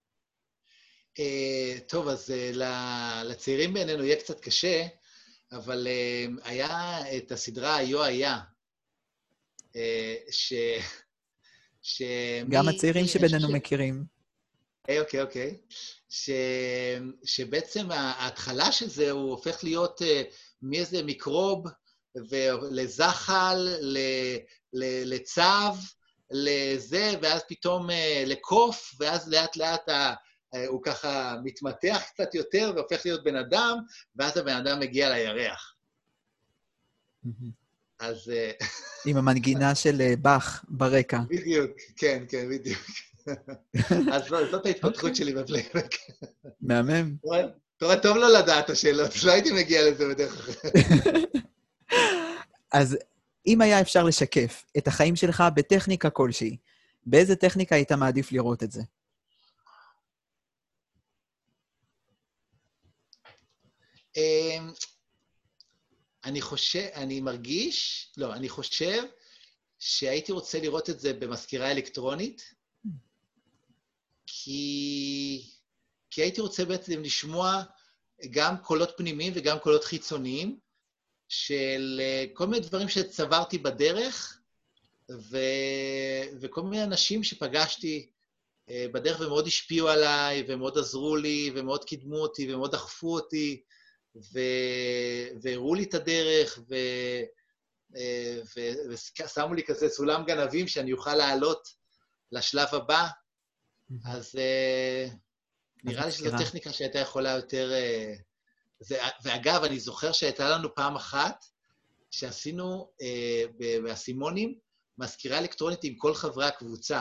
אה, טוב, אז אה, לצעירים בינינו יהיה קצת קשה, אבל אה, היה את הסדרה היו היה, ש... ש... גם הצעירים שבינינו ש- מכירים. אוקיי, אוקיי, אוקיי. ש... שבעצם ההתחלה של זה, הוא הופך להיות מאיזה מיקרוב ולזחל, ל... ל... לצב, לזה, ואז פתאום אה, לקוף, ואז לאט לאט ה... אה, הוא ככה מתמתח קצת יותר והופך להיות בן אדם, ואז הבן אדם מגיע לירח. אז אה, עם המנגינה של אה, באך ברקע. בדיוק, כן, כן, בדיוק. אז זאת- ההתפתחות אוקיי. שלי בפלייבק. מהמם. רואה, טוב לא לדעת השאלות, לא הייתי מגיע לזה בדרך אחרת. אז אם היה אפשר לשקף את החיים שלך בטכניקה כלשהי, באיזה טכניקה היית מעדיף לראות את זה? אמ, אני חושב, אני מרגיש, לא, אני חושב שהייתי רוצה לראות את זה במזכירה אלקטרונית, כי, כי הייתי רוצה בעצם לשמוע גם קולות פנימיים וגם קולות חיצוניים של אה, כל מיני דברים שצברתי בדרך, ו, וכל מיני אנשים שפגשתי אה, בדרך ומאוד השפיעו עליי, ומאוד עזרו לי, ומאוד קידמו אותי, ומאוד דחפו אותי. ו- והראו לי את הדרך, ו- אה, ו- ושמו לי כזה סולם גנבים שאני אוכל לעלות לשלב הבא, אז אה, נראה לי שזו. טכניקה שהייתה יכולה יותר... זה, ואגב, אני זוכר שהייתה לנו פעם אחת שעשינו אה, באסימונים מזכירה אלקטרונית עם כל חברי הקבוצה.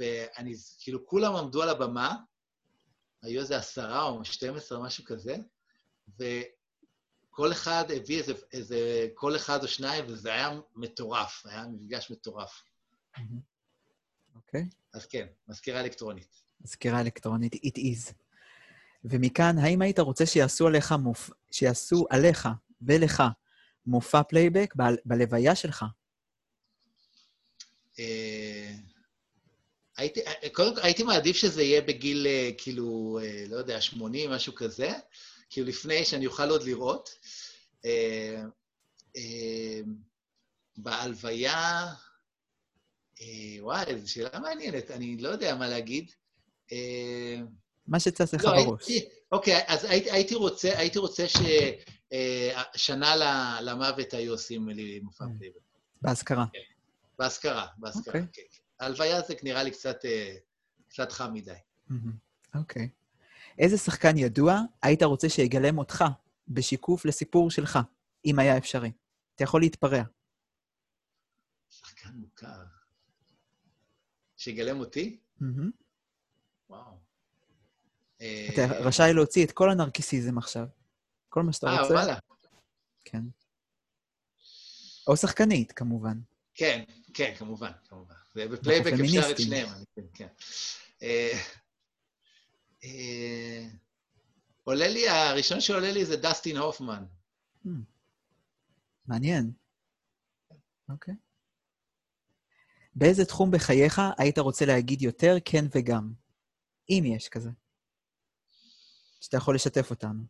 ואני, כאילו, כולם עמדו על הבמה, היו איזה עשרה או 12, משהו כזה, וכל אחד הביא איזה, איזה קול אחד או שניים, וזה היה מטורף, היה מפגש מטורף. אוקיי? אז כן, מזכירה אלקטרונית. מזכירה אלקטרונית, it is. ומכאן, האם היית רוצה שיעשו עליך, מופ... שיעשו עליך ולך מופע פלייבק ב... בלוויה שלך? אה, הייתי, קודם כל, הייתי מעדיף שזה יהיה בגיל, אה, כאילו, אה, לא יודע, 80, משהו כזה, כאילו לפני שאני אוכל עוד לראות. אה, אה, בהלוויה, אה, וואי, זו שאלה מעניינת, אני לא יודע מה להגיד. אה, מה שצץ לך לא, בראש. אוקיי, אז הייתי, רוצה, הייתי רוצה ששנה למוות היו עושים לי מופע Mm. פלייבק. באזכרה. באזכרה, באזכרה, אוקיי. כן. ההלוויה זה נראה לי קצת, אה, קצת חם מדי. אוקיי. איזה שחקן ידוע היית רוצה שיגלם אותך בשיקוף לסיפור שלך, אם היה אפשרי? אתה יכול להתפרע. שחקן מוכר. שיגלם אותי? מהמם. וואו. אתה אה, רשאי להוציא את כל הנרקיסיזם עכשיו. כל מה שאתה אה, רוצה. וואלה. כן. או שחקנית, כמובן. כן, כן, כמובן, כמובן. ובפלייבק אפשר את. שניהם, אני כן. אה, אה, עולה לי, הראשון שעולה לי זה דסטין הופמן. Hmm. מעניין. אוקיי. באיזה תחום בחייך היית רוצה להגיד יותר כן וגם? אם יש כזה. שאתה יכול לשתף אותנו.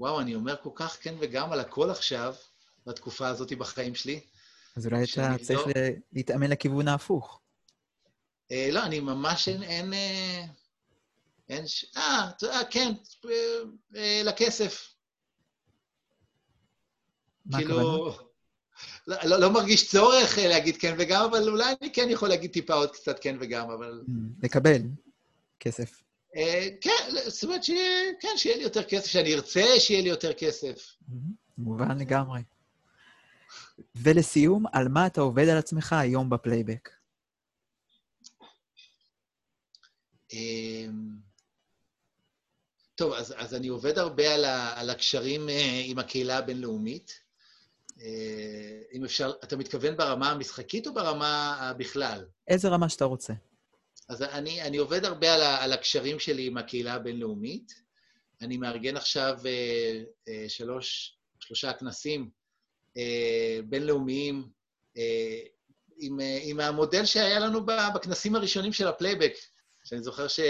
וואו, אני אומר כל כך כן וגם על הכל עכשיו, בתקופה הזאת בחיים שלי. אז אולי אתה צריך לא- להתאמן לכיוון ההפוך. אה, לא, אני ממש אין... אין, אה, אין ש... אה, יודע, כן, אה, אה, לכסף. מה כאילו... הכוונה? לא, לא, לא מרגיש צורך אה, להגיד כן וגם, אבל אולי אני כן יכול להגיד טיפה עוד קצת כן וגם, אבל... Hmm, לקבל כסף. אה, כן, זאת אומרת, כן, שיהיה לי יותר כסף, שאני ארצה שיהיה לי יותר כסף. מובן לגמרי. ולסיום, על מה אתה עובד על עצמך היום בפלייבק? אמ, טוב, אז, אז אני עובד הרבה על, ה, על הקשרים אה, עם הקהילה הבינלאומית. אה, אם אפשר, אתה מתכוון ברמה המשחקית או ברמה בכלל? איזה רמה שאתה רוצה. אז אני, אני עובד הרבה על, ה, על הקשרים שלי עם הקהילה הבינלאומית. אני מארגן עכשיו אה, אה, שלוש, שלושה כנסים אה, בינלאומיים אה, עם, אה, עם המודל שהיה לנו בכנסים הראשונים של הפלייבק, שאני זוכר ש,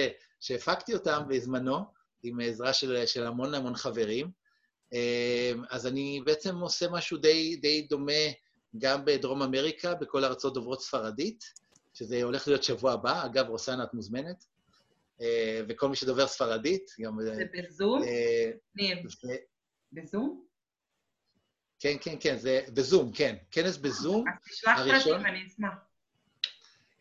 שהפקתי אותם בזמנו, עם עזרה של, של המון המון חברים. אה, אז אני בעצם עושה משהו די, די דומה גם בדרום אמריקה, בכל ארצות דוברות ספרדית, שזה הולך להיות שבוע הבא. אגב, רוסנה, את מוזמנת. אה, וכל מי שדובר ספרדית, גם... זה בזום? ניר, בזום? כן, כן, כן, זה בזום, כן. כנס בזום. אז תשלח פרטים, אני אשמח.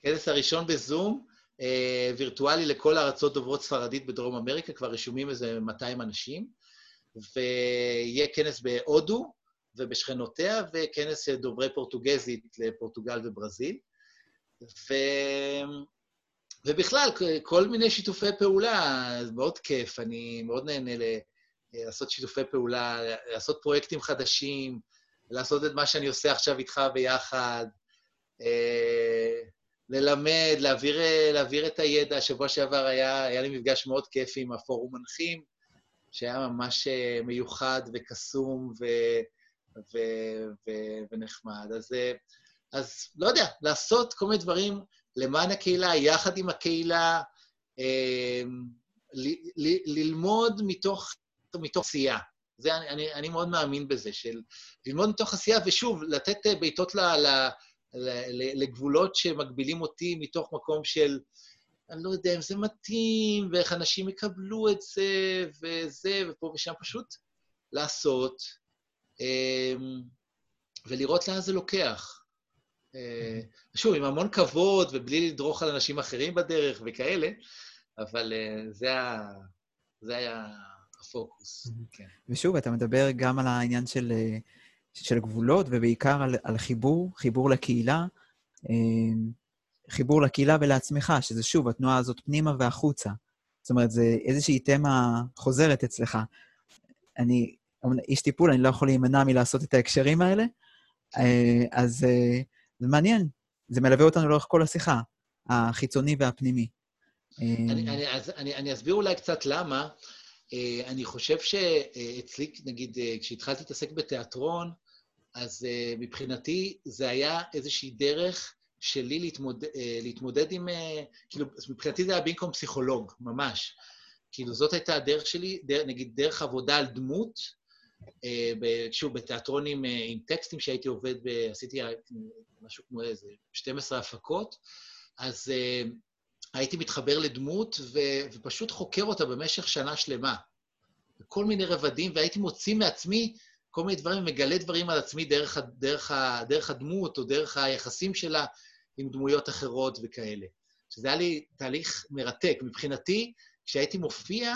כנס הראשון בזום, אה, וירטואלי לכל הארצות דוברות ספרדית בדרום אמריקה, כבר רשומים איזה 200 אנשים, ויהיה כנס בהודו ובשכנותיה, וכנס דוברי פורטוגזית לפורטוגל וברזיל. ו... ובכלל, כל מיני שיתופי פעולה, מאוד כיף, אני מאוד נהנה ל... לעשות שיתופי פעולה, לעשות פרויקטים חדשים, לעשות את מה שאני עושה עכשיו איתך ביחד, אה, ללמד, להעביר, להעביר את הידע. השבוע שעבר היה, היה לי מפגש מאוד כיפי עם הפורום מנחים, שהיה ממש אה, מיוחד וקסום ו, ו, ו, ונחמד. אז, אה, אז לא יודע, לעשות כל מיני דברים למען הקהילה, יחד עם הקהילה, ל, ל, ללמוד מתוך מתוך עשייה. זה, אני, אני, מאוד מאמין בזה, של ללמוד מתוך עשייה, ושוב, לתת אה, בעיטות לגבולות שמגבילים אותי מתוך מקום של, אני לא יודע אם זה מתאים, ואיך אנשים יקבלו את זה, וזה, ופה ושם, פשוט לעשות, אמ, ולראות לאן זה לוקח. אה, שוב, עם המון כבוד, ובלי לדרוך על אנשים אחרים בדרך וכאלה, אבל אה, זה, ה, זה היה הפוקוס, כן. ושוב, אתה מדבר גם על העניין של, אה, של גבולות, ובעיקר על, על חיבור, חיבור לקהילה, חיבור לקהילה ולעצמך, שזה שוב, התנועה הזאת פנימה והחוצה. זאת אומרת, זה איזושהי תמה חוזרת אצלך. אני איש טיפול, אני לא יכול להימנע מלעשות את ההקשרים האלה, אז זה מעניין. זה מלווה אותנו לאורך כל השיחה, החיצוני והפנימי. אני, אני, אז אני, אני אסביר אולי קצת למה. אה, אני חושב שאצלי, נגיד, אה, כשהתחלתי להתעסק בתיאטרון, אז אה, מבחינתי זה היה איזושהי דרך שלי להתמודד, להתמודד עם... כאילו, מבחינתי זה היה במקום פסיכולוג, ממש. כאילו, זאת הייתה הדרך שלי, דרך, נגיד, דרך עבודה על דמות, שוב, בתיאטרון עם, עם טקסטים שהייתי עובד, עשיתי משהו כמו איזה 12 הפקות, אז הייתי מתחבר לדמות ו, ופשוט חוקר אותה במשך שנה שלמה. בכל מיני רבדים, והייתי מוציא מעצמי כל מיני דברים, מגלה דברים על עצמי דרך, דרך, דרך הדמות או דרך היחסים שלה עם דמויות אחרות וכאלה. שזה היה לי תהליך מרתק. מבחינתי, כשהייתי מופיע,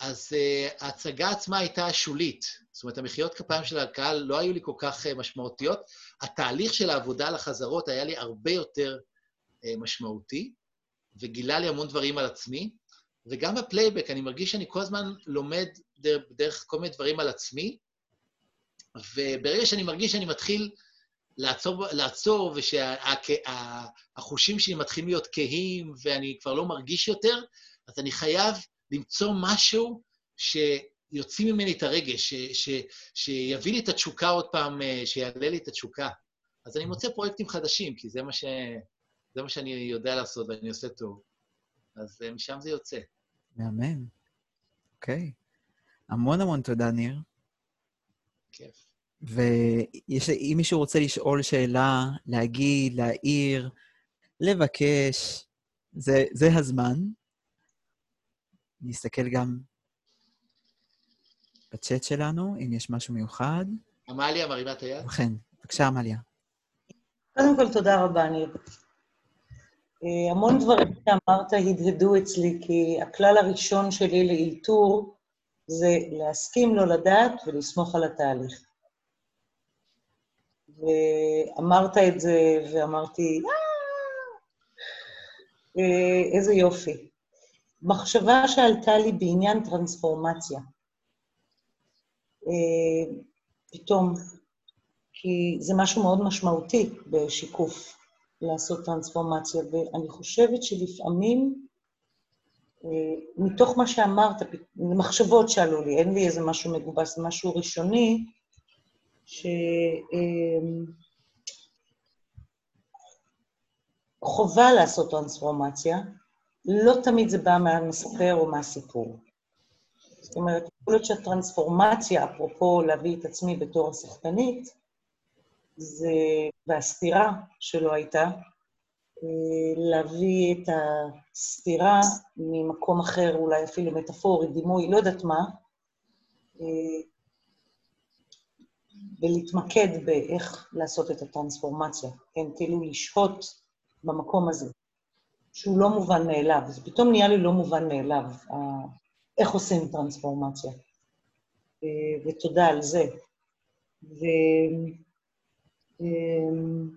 אז אה, ההצגה עצמה הייתה שולית. זאת אומרת, המחיאות כפיים של הקהל לא היו לי כל כך אה, משמעותיות. התהליך של העבודה על החזרות היה לי הרבה יותר אה, משמעותי. וגילה לי המון דברים על עצמי. וגם בפלייבק, אני מרגיש שאני כל הזמן לומד דרך, דרך כל מיני דברים על עצמי, וברגע שאני מרגיש שאני מתחיל לעצור, לעצור ושהחושים שלי מתחילים להיות כהים ואני כבר לא מרגיש יותר, אז אני חייב למצוא משהו שיוציא ממני את הרגש, ש, ש, שיביא לי את התשוקה עוד פעם, שיעלה לי את התשוקה. אז אני מוצא פרויקטים חדשים, כי זה מה ש... זה מה שאני יודע לעשות ואני עושה טוב. אז uh, משם זה יוצא. מהמם. אוקיי. המון המון תודה, ניר. כיף. ואם מישהו רוצה לשאול שאלה, להגיד, להעיר, לבקש, זה, זה הזמן. נסתכל גם בצ'אט שלנו, אם יש משהו מיוחד. עמליה מרימה את היד? ובכן, בבקשה, עמליה. קודם כל, תודה רבה, ניר. אה, המון דברים שאמרת הדהדו אצלי, כי הכלל הראשון שלי לאלתור זה להסכים לא לדעת ולסמוך על התהליך. ואמרת את זה, ואמרתי, אה, איזה יופי. מחשבה שעלתה לי בעניין טרנספורמציה. אה, פתאום, כי זה משהו מאוד משמעותי בשיקוף. לעשות טרנספורמציה, ואני חושבת שלפעמים, אה, מתוך מה שאמרת, מחשבות שעלו לי, אין לי איזה משהו מגובס, משהו ראשוני, שחובה אה, לעשות טרנספורמציה, לא תמיד זה בא מהמספר או מהסיפור. זאת אומרת, יכול להיות שהטרנספורמציה, אפרופו להביא את עצמי בתור השחקנית, זה, והסתירה שלו הייתה, אה, להביא את הסתירה ממקום אחר, אולי אפילו מטאפורי, דימוי, לא יודעת מה, אה, ולהתמקד באיך לעשות את הטרנספורמציה, כן? כאילו לשהות במקום הזה, שהוא לא מובן מאליו. זה פתאום נהיה לי לא מובן מאליו, איך עושים טרנספורמציה. אה, ותודה על זה. ו... אמ,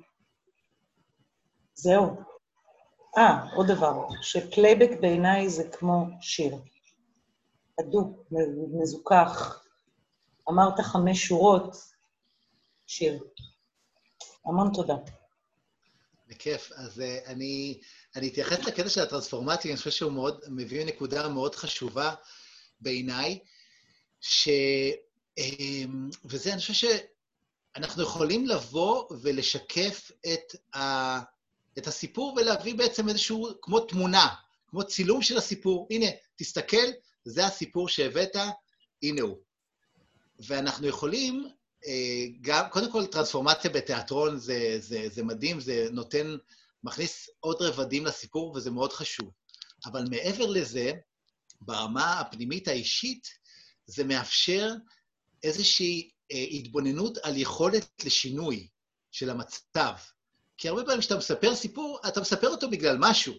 זהו. אה, עוד דבר, שפלייבק בעיניי זה כמו שיר. הדוק, מזוקק. אמרת חמש שורות, שיר. המון תודה. בכיף. אז uh, אני, אני אתייחס לקטע של הטרנספורמציה, אני חושב שהוא מאוד, מביא נקודה מאוד חשובה בעיניי, ש... Um, וזה, אני חושב שאנחנו יכולים לבוא ולשקף את, ה, את הסיפור ולהביא בעצם איזשהו, כמו תמונה, כמו צילום של הסיפור. הנה, תסתכל, זה הסיפור שהבאת, הנה הוא. ואנחנו יכולים אה, גם, קודם כל, טרנספורמציה בתיאטרון זה, זה, זה מדהים, זה נותן, מכניס עוד רבדים לסיפור, וזה מאוד חשוב. אבל מעבר לזה, ברמה הפנימית האישית, זה מאפשר איזושהי אה, התבוננות על יכולת לשינוי של המצב. כי הרבה פעמים כשאתה מספר סיפור, אתה מספר אותו בגלל משהו.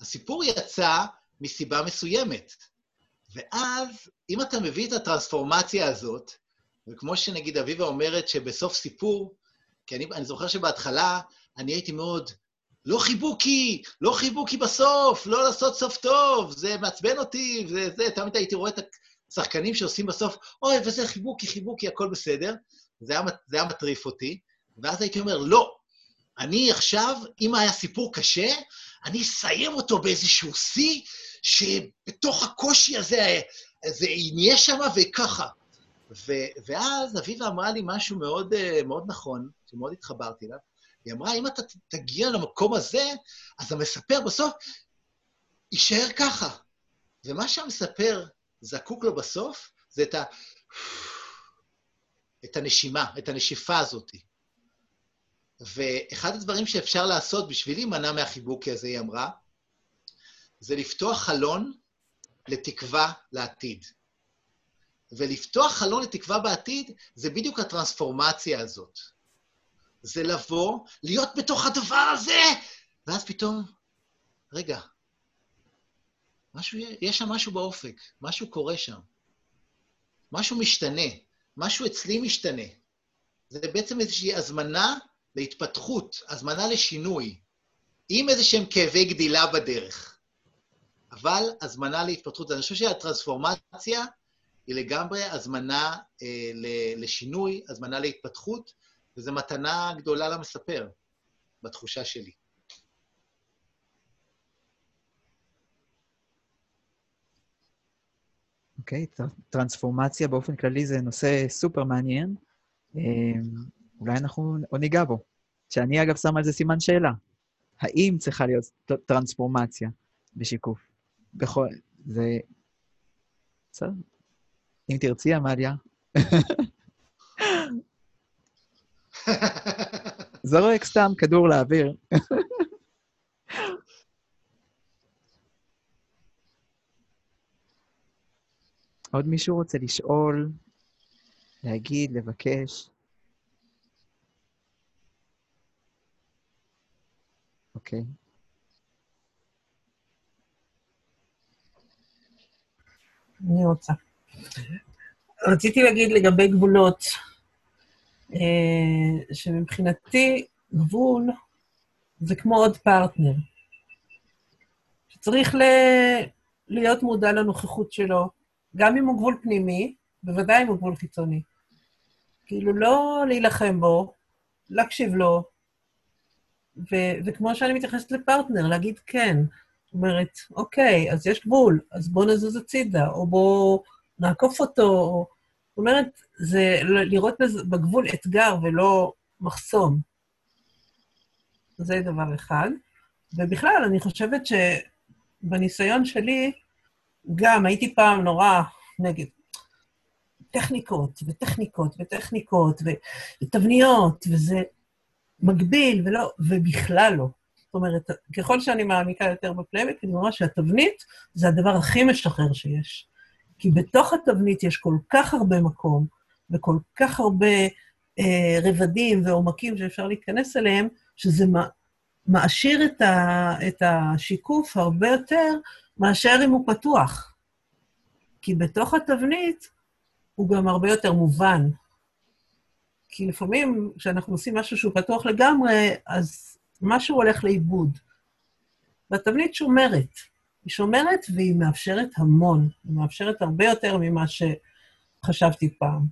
הסיפור יצא מסיבה מסוימת. ואז, אם אתה מביא את הטרנספורמציה הזאת, וכמו שנגיד אביבה אומרת שבסוף סיפור, כי אני, אני זוכר שבהתחלה אני הייתי מאוד, לא חיבוקי, לא חיבוקי בסוף, לא לעשות סוף טוב, זה מעצבן אותי, וזה, זה, תמיד הייתי רואה את השחקנים שעושים בסוף, אוי, וזה חיבוקי, חיבוקי, הכל בסדר. זה היה, זה היה מטריף אותי, ואז הייתי אומר, לא, אני עכשיו, אם היה סיפור קשה, אני אסיים אותו באיזשהו שיא, שבתוך הקושי הזה, זה יהיה שם וככה. ו- ואז אביבה אמרה לי משהו מאוד, uh, מאוד נכון, שמאוד התחברתי אליו. היא אמרה, אם אתה תגיע למקום הזה, אז המספר בסוף יישאר ככה. ומה שהמספר זקוק לו בסוף, זה את, ה... את הנשימה, את הנשיפה הזאת. ואחד הדברים שאפשר לעשות בשביל להימנע מהחיבוק הזה, היא אמרה, זה לפתוח חלון לתקווה לעתיד. ולפתוח חלון לתקווה בעתיד, זה בדיוק הטרנספורמציה הזאת. זה לבוא, להיות בתוך הדבר הזה, ואז פתאום, רגע, משהו, יש שם משהו באופק, משהו קורה שם. משהו משתנה, משהו אצלי משתנה. זה בעצם איזושהי הזמנה להתפתחות, הזמנה לשינוי, עם איזה שהם כאבי גדילה בדרך. אבל הזמנה להתפתחות. אני חושב שהטרנספורמציה היא לגמרי הזמנה אה, לשינוי, הזמנה להתפתחות, וזו מתנה גדולה למספר, בתחושה שלי. אוקיי, okay, טרנספורמציה באופן כללי זה נושא סופר מעניין. אה, אולי אנחנו עוד ניגע בו. שאני אגב שם על זה סימן שאלה. האם צריכה להיות טרנספורמציה בשיקוף? בכל... זה... בסדר. אם תרצי, עמליה. זורק סתם כדור לאוויר. עוד מישהו רוצה לשאול, להגיד, לבקש? אוקיי. אני רוצה. רציתי להגיד לגבי גבולות, שמבחינתי גבול זה כמו עוד פרטנר, שצריך ל... להיות מודע לנוכחות שלו, גם אם הוא גבול פנימי, בוודאי אם הוא גבול חיצוני. כאילו, לא להילחם בו, להקשיב לו, ו- וכמו שאני מתייחסת לפרטנר, להגיד כן. זאת אומרת, אוקיי, אז יש גבול, אז בואו נזוז הצידה, או בואו נעקוף אותו. או... זאת אומרת, זה לראות בגבול אתגר ולא מחסום. זה דבר אחד. ובכלל, אני חושבת שבניסיון שלי, גם הייתי פעם נורא נגד טכניקות, וטכניקות, וטכניקות, ותבניות, וזה מגביל, ולא, ובכלל לא. זאת אומרת, ככל שאני מעמיקה יותר בפלייבק, אני רואה שהתבנית זה הדבר הכי משחרר שיש. כי בתוך התבנית יש כל כך הרבה מקום, וכל כך הרבה אה, רבדים ועומקים שאפשר להיכנס אליהם, שזה מעשיר את, ה, את השיקוף הרבה יותר מאשר אם הוא פתוח. כי בתוך התבנית הוא גם הרבה יותר מובן. כי לפעמים כשאנחנו עושים משהו שהוא פתוח לגמרי, אז משהו הולך לאיבוד. והתבנית שומרת. היא שומרת והיא מאפשרת המון. היא מאפשרת הרבה יותר ממה שחשבתי פעם.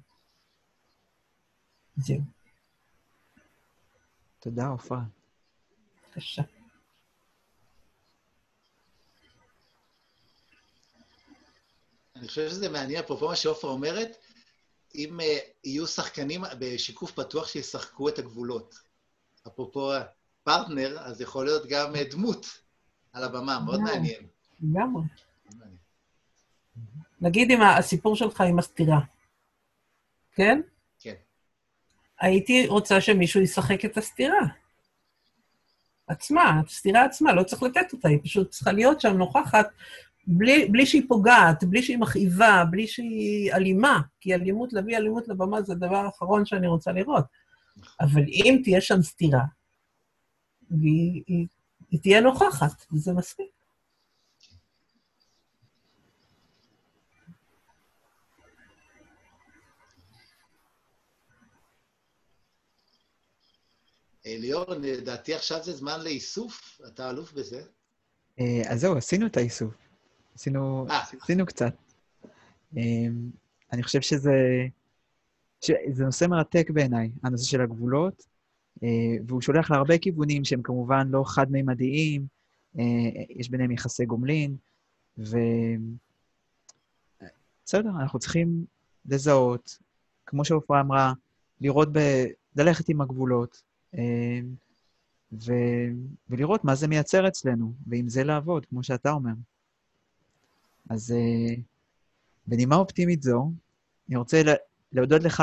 זהו. תודה, עופרה. בבקשה. אני חושב שזה מעניין, אפרופו מה שעופרה אומרת, אם uh, יהיו שחקנים בשיקוף פתוח שישחקו את הגבולות. אפרופו פרטנר, אז יכול להיות גם uh, דמות על הבמה, מאוד מעניין. לגמרי. נגיד עם הסיפור שלך עם הסתירה, כן? כן. הייתי רוצה שמישהו ישחק את הסתירה. עצמה, הסתירה עצמה, לא צריך לתת אותה, היא פשוט צריכה להיות שם נוכחת, בלי, בלי שהיא פוגעת, בלי שהיא מכאיבה, בלי שהיא אלימה, כי אלימות, להביא אלימות לבמה זה הדבר האחרון שאני רוצה לראות. אבל אם תהיה שם סתירה, והיא היא, היא תהיה נוכחת, וזה מספיק. ליאור, לדעתי עכשיו זה זמן לאיסוף, אתה אלוף בזה. אה, אז זהו, עשינו את האיסוף. עשינו, אה. עשינו קצת. אה, אני חושב שזה... זה נושא מרתק בעיניי, הנושא של הגבולות, והוא שולח להרבה כיוונים שהם כמובן לא חד-מימדיים, יש ביניהם יחסי גומלין, ו... בסדר, אנחנו צריכים לזהות, כמו שעופרה אמרה, לראות ב... ללכת עם הגבולות, ו... ולראות מה זה מייצר אצלנו, ועם זה לעבוד, כמו שאתה אומר. אז אה, בנימה אופטימית זו, אני רוצה להודות לך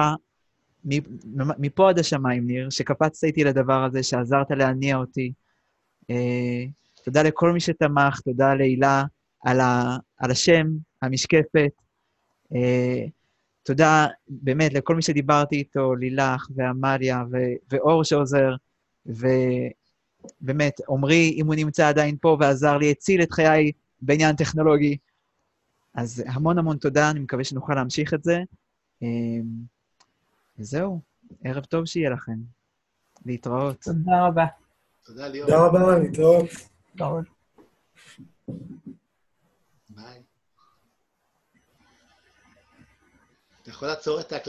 מפה עד השמיים, ניר, שקפצת איתי לדבר הזה, שעזרת להניע אותי. אה, תודה לכל מי שתמך, תודה להילה על, ה, על השם, המשקפת. תודה באמת לכל מי שדיברתי איתו, לילך ועמליה ו- ואור שעוזר, ובאמת, עמרי, אם הוא נמצא עדיין פה ועזר לי, הציל את חיי בעניין טכנולוגי. אז המון המון תודה, אני מקווה שנוכל להמשיך את זה. אמ, וזהו, ערב טוב שיהיה לכם. להתראות. תודה רבה. תודה, ליאור. תודה רבה, להתראות. ביי. אתה יכול לעצור את ההקלטה?